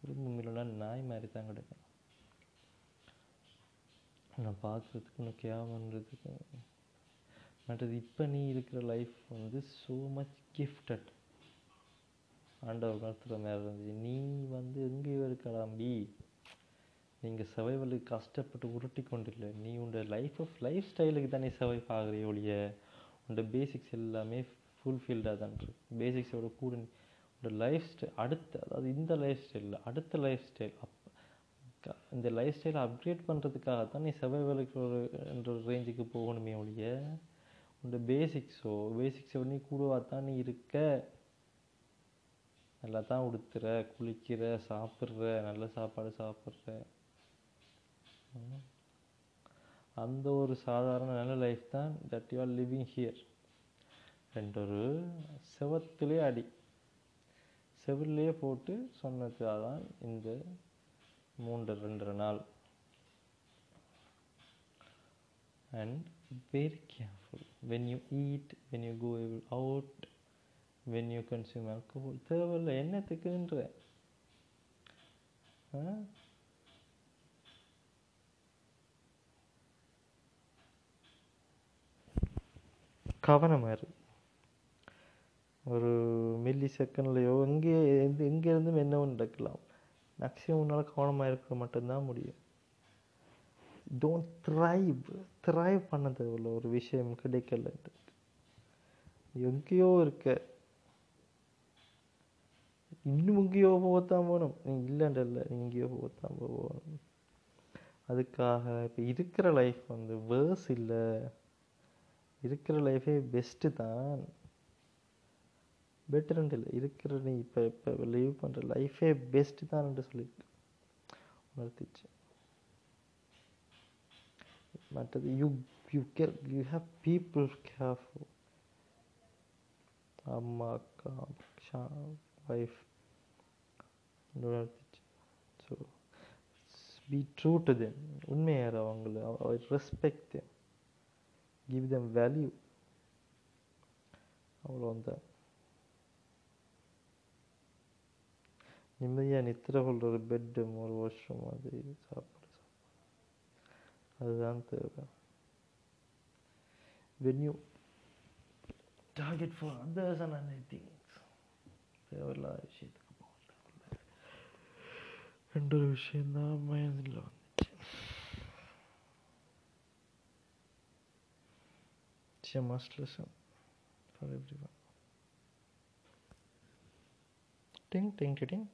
குடும்பம் இல்லைன்னா நாய் மாதிரி தான் கிடைக்கும் நான் பார்க்குறதுக்கு உனக்கு கேவம் மற்றது இப்போ நீ இருக்கிற லைஃப் வந்து ஸோ மச் கிஃப்டட் ஆண்டவர் காலத்தில் மேலே இருந்துச்சு. நீ வந்து எங்கேயோ இருக்கலாம்பி நீங்கள் சர்வைவலுக்கு கஷ்டப்பட்டு உருட்டி கொண்டில்லை நீ உன்னோட லைஃப் ஆஃப் லைஃப் ஸ்டைலுக்கு தானே சர்வைவ் ஆகுறே ஒழிய உன்னோட பேசிக்ஸ் எல்லாமே ஃபுல்ஃபில்டாக தான் இருக்கு. பேசிக்ஸோட கூட நீ உன்னோட லைஃப் ஸ்டைல் அடுத்த அதாவது இந்த லைஃப் ஸ்டைலில் அடுத்த லைஃப் ஸ்டைல் அப் இந்த லைஃப் ஸ்டைலை அப்கிரேட் பண்ணுறதுக்காக தான் நீ சர்வைவலுக்கு ஒரு என்ற ரேஞ்சுக்கு போகணுமே ஒழிய உன்னோட பேசிக்ஸோ பேசிக்ஸோ நீ கூடவா தான் நீ இருக்க? நல்லா தான் உடுத்துற குளிக்கிற சாப்பிட்ற நல்ல சாப்பாடு சாப்பிட்ற. அந்த ஒரு சாதாரண நல்ல லைஃப் தான் that you are living here ரெண்டொரு செவத்திலே அடி. செவிலே போட்டு சொன்னதுக்காக தான் இந்த மூன்று ரெண்டரை நாள். And very careful when you eat when you go out when you consume alcohol தேவையில்லை என்னத்துக்குன்ற. கவனமாக இருக்குது ஒரு மில்லி செகண்ட்லையோ எங்கே எந்த எங்கேருந்தும் என்னவும் நடக்கலாம். மேக்ஸிமம் உன்னால் கவனமாக இருக்க மட்டும்தான் முடியும். டோன்ட் த்ரைவ் த்ரைவ் பண்ண தேவையில்ல ஒரு விஷயம் கிடைக்கலன்ட்டு. எங்கேயோ இருக்க. இன்னும் எங்கேயோ போகத்தான் போகணும். நீ இல்லைன்றல்ல நீ எங்கேயோ போகத்தான் போகணும். அதுக்காக இப்போ இருக்கிற லைஃப் வந்து வேர்ஸ் இல்லை. இருக்கிற லைஃபே பெஸ்ட்டு தான். பெட்டர்ன்ட்டு இல்லை இருக்கிற நீ இப்போ இப்போ லீவ் பண்ணுற லைஃபே பெஸ்ட்டு தான்ட்டு சொல்லியிருக்கு உணர்த்திச்சு. மற்றது you you care you have people careful அம்மா அக்கா ஷா wife உணர்த்திச்சு. So be true to them உண்மையாக அவங்கள. Respect them give them value அவ்வளோதான் நிம்மதியாக நித்திர கொள்கிற ஒரு பெட்டும் ஒரு வாஷ்ரூம் மாதிரி இது சாப்பாடு. அதுதான் தேவை. When you target for others and any things தேவையில்லாத விஷயத்துக்கு போகல தேவையில்ல ரெண்டு விஷயந்தான் மைண்டில் வந்து It's a must lesson for everyone. Ting, ting, ting, ting.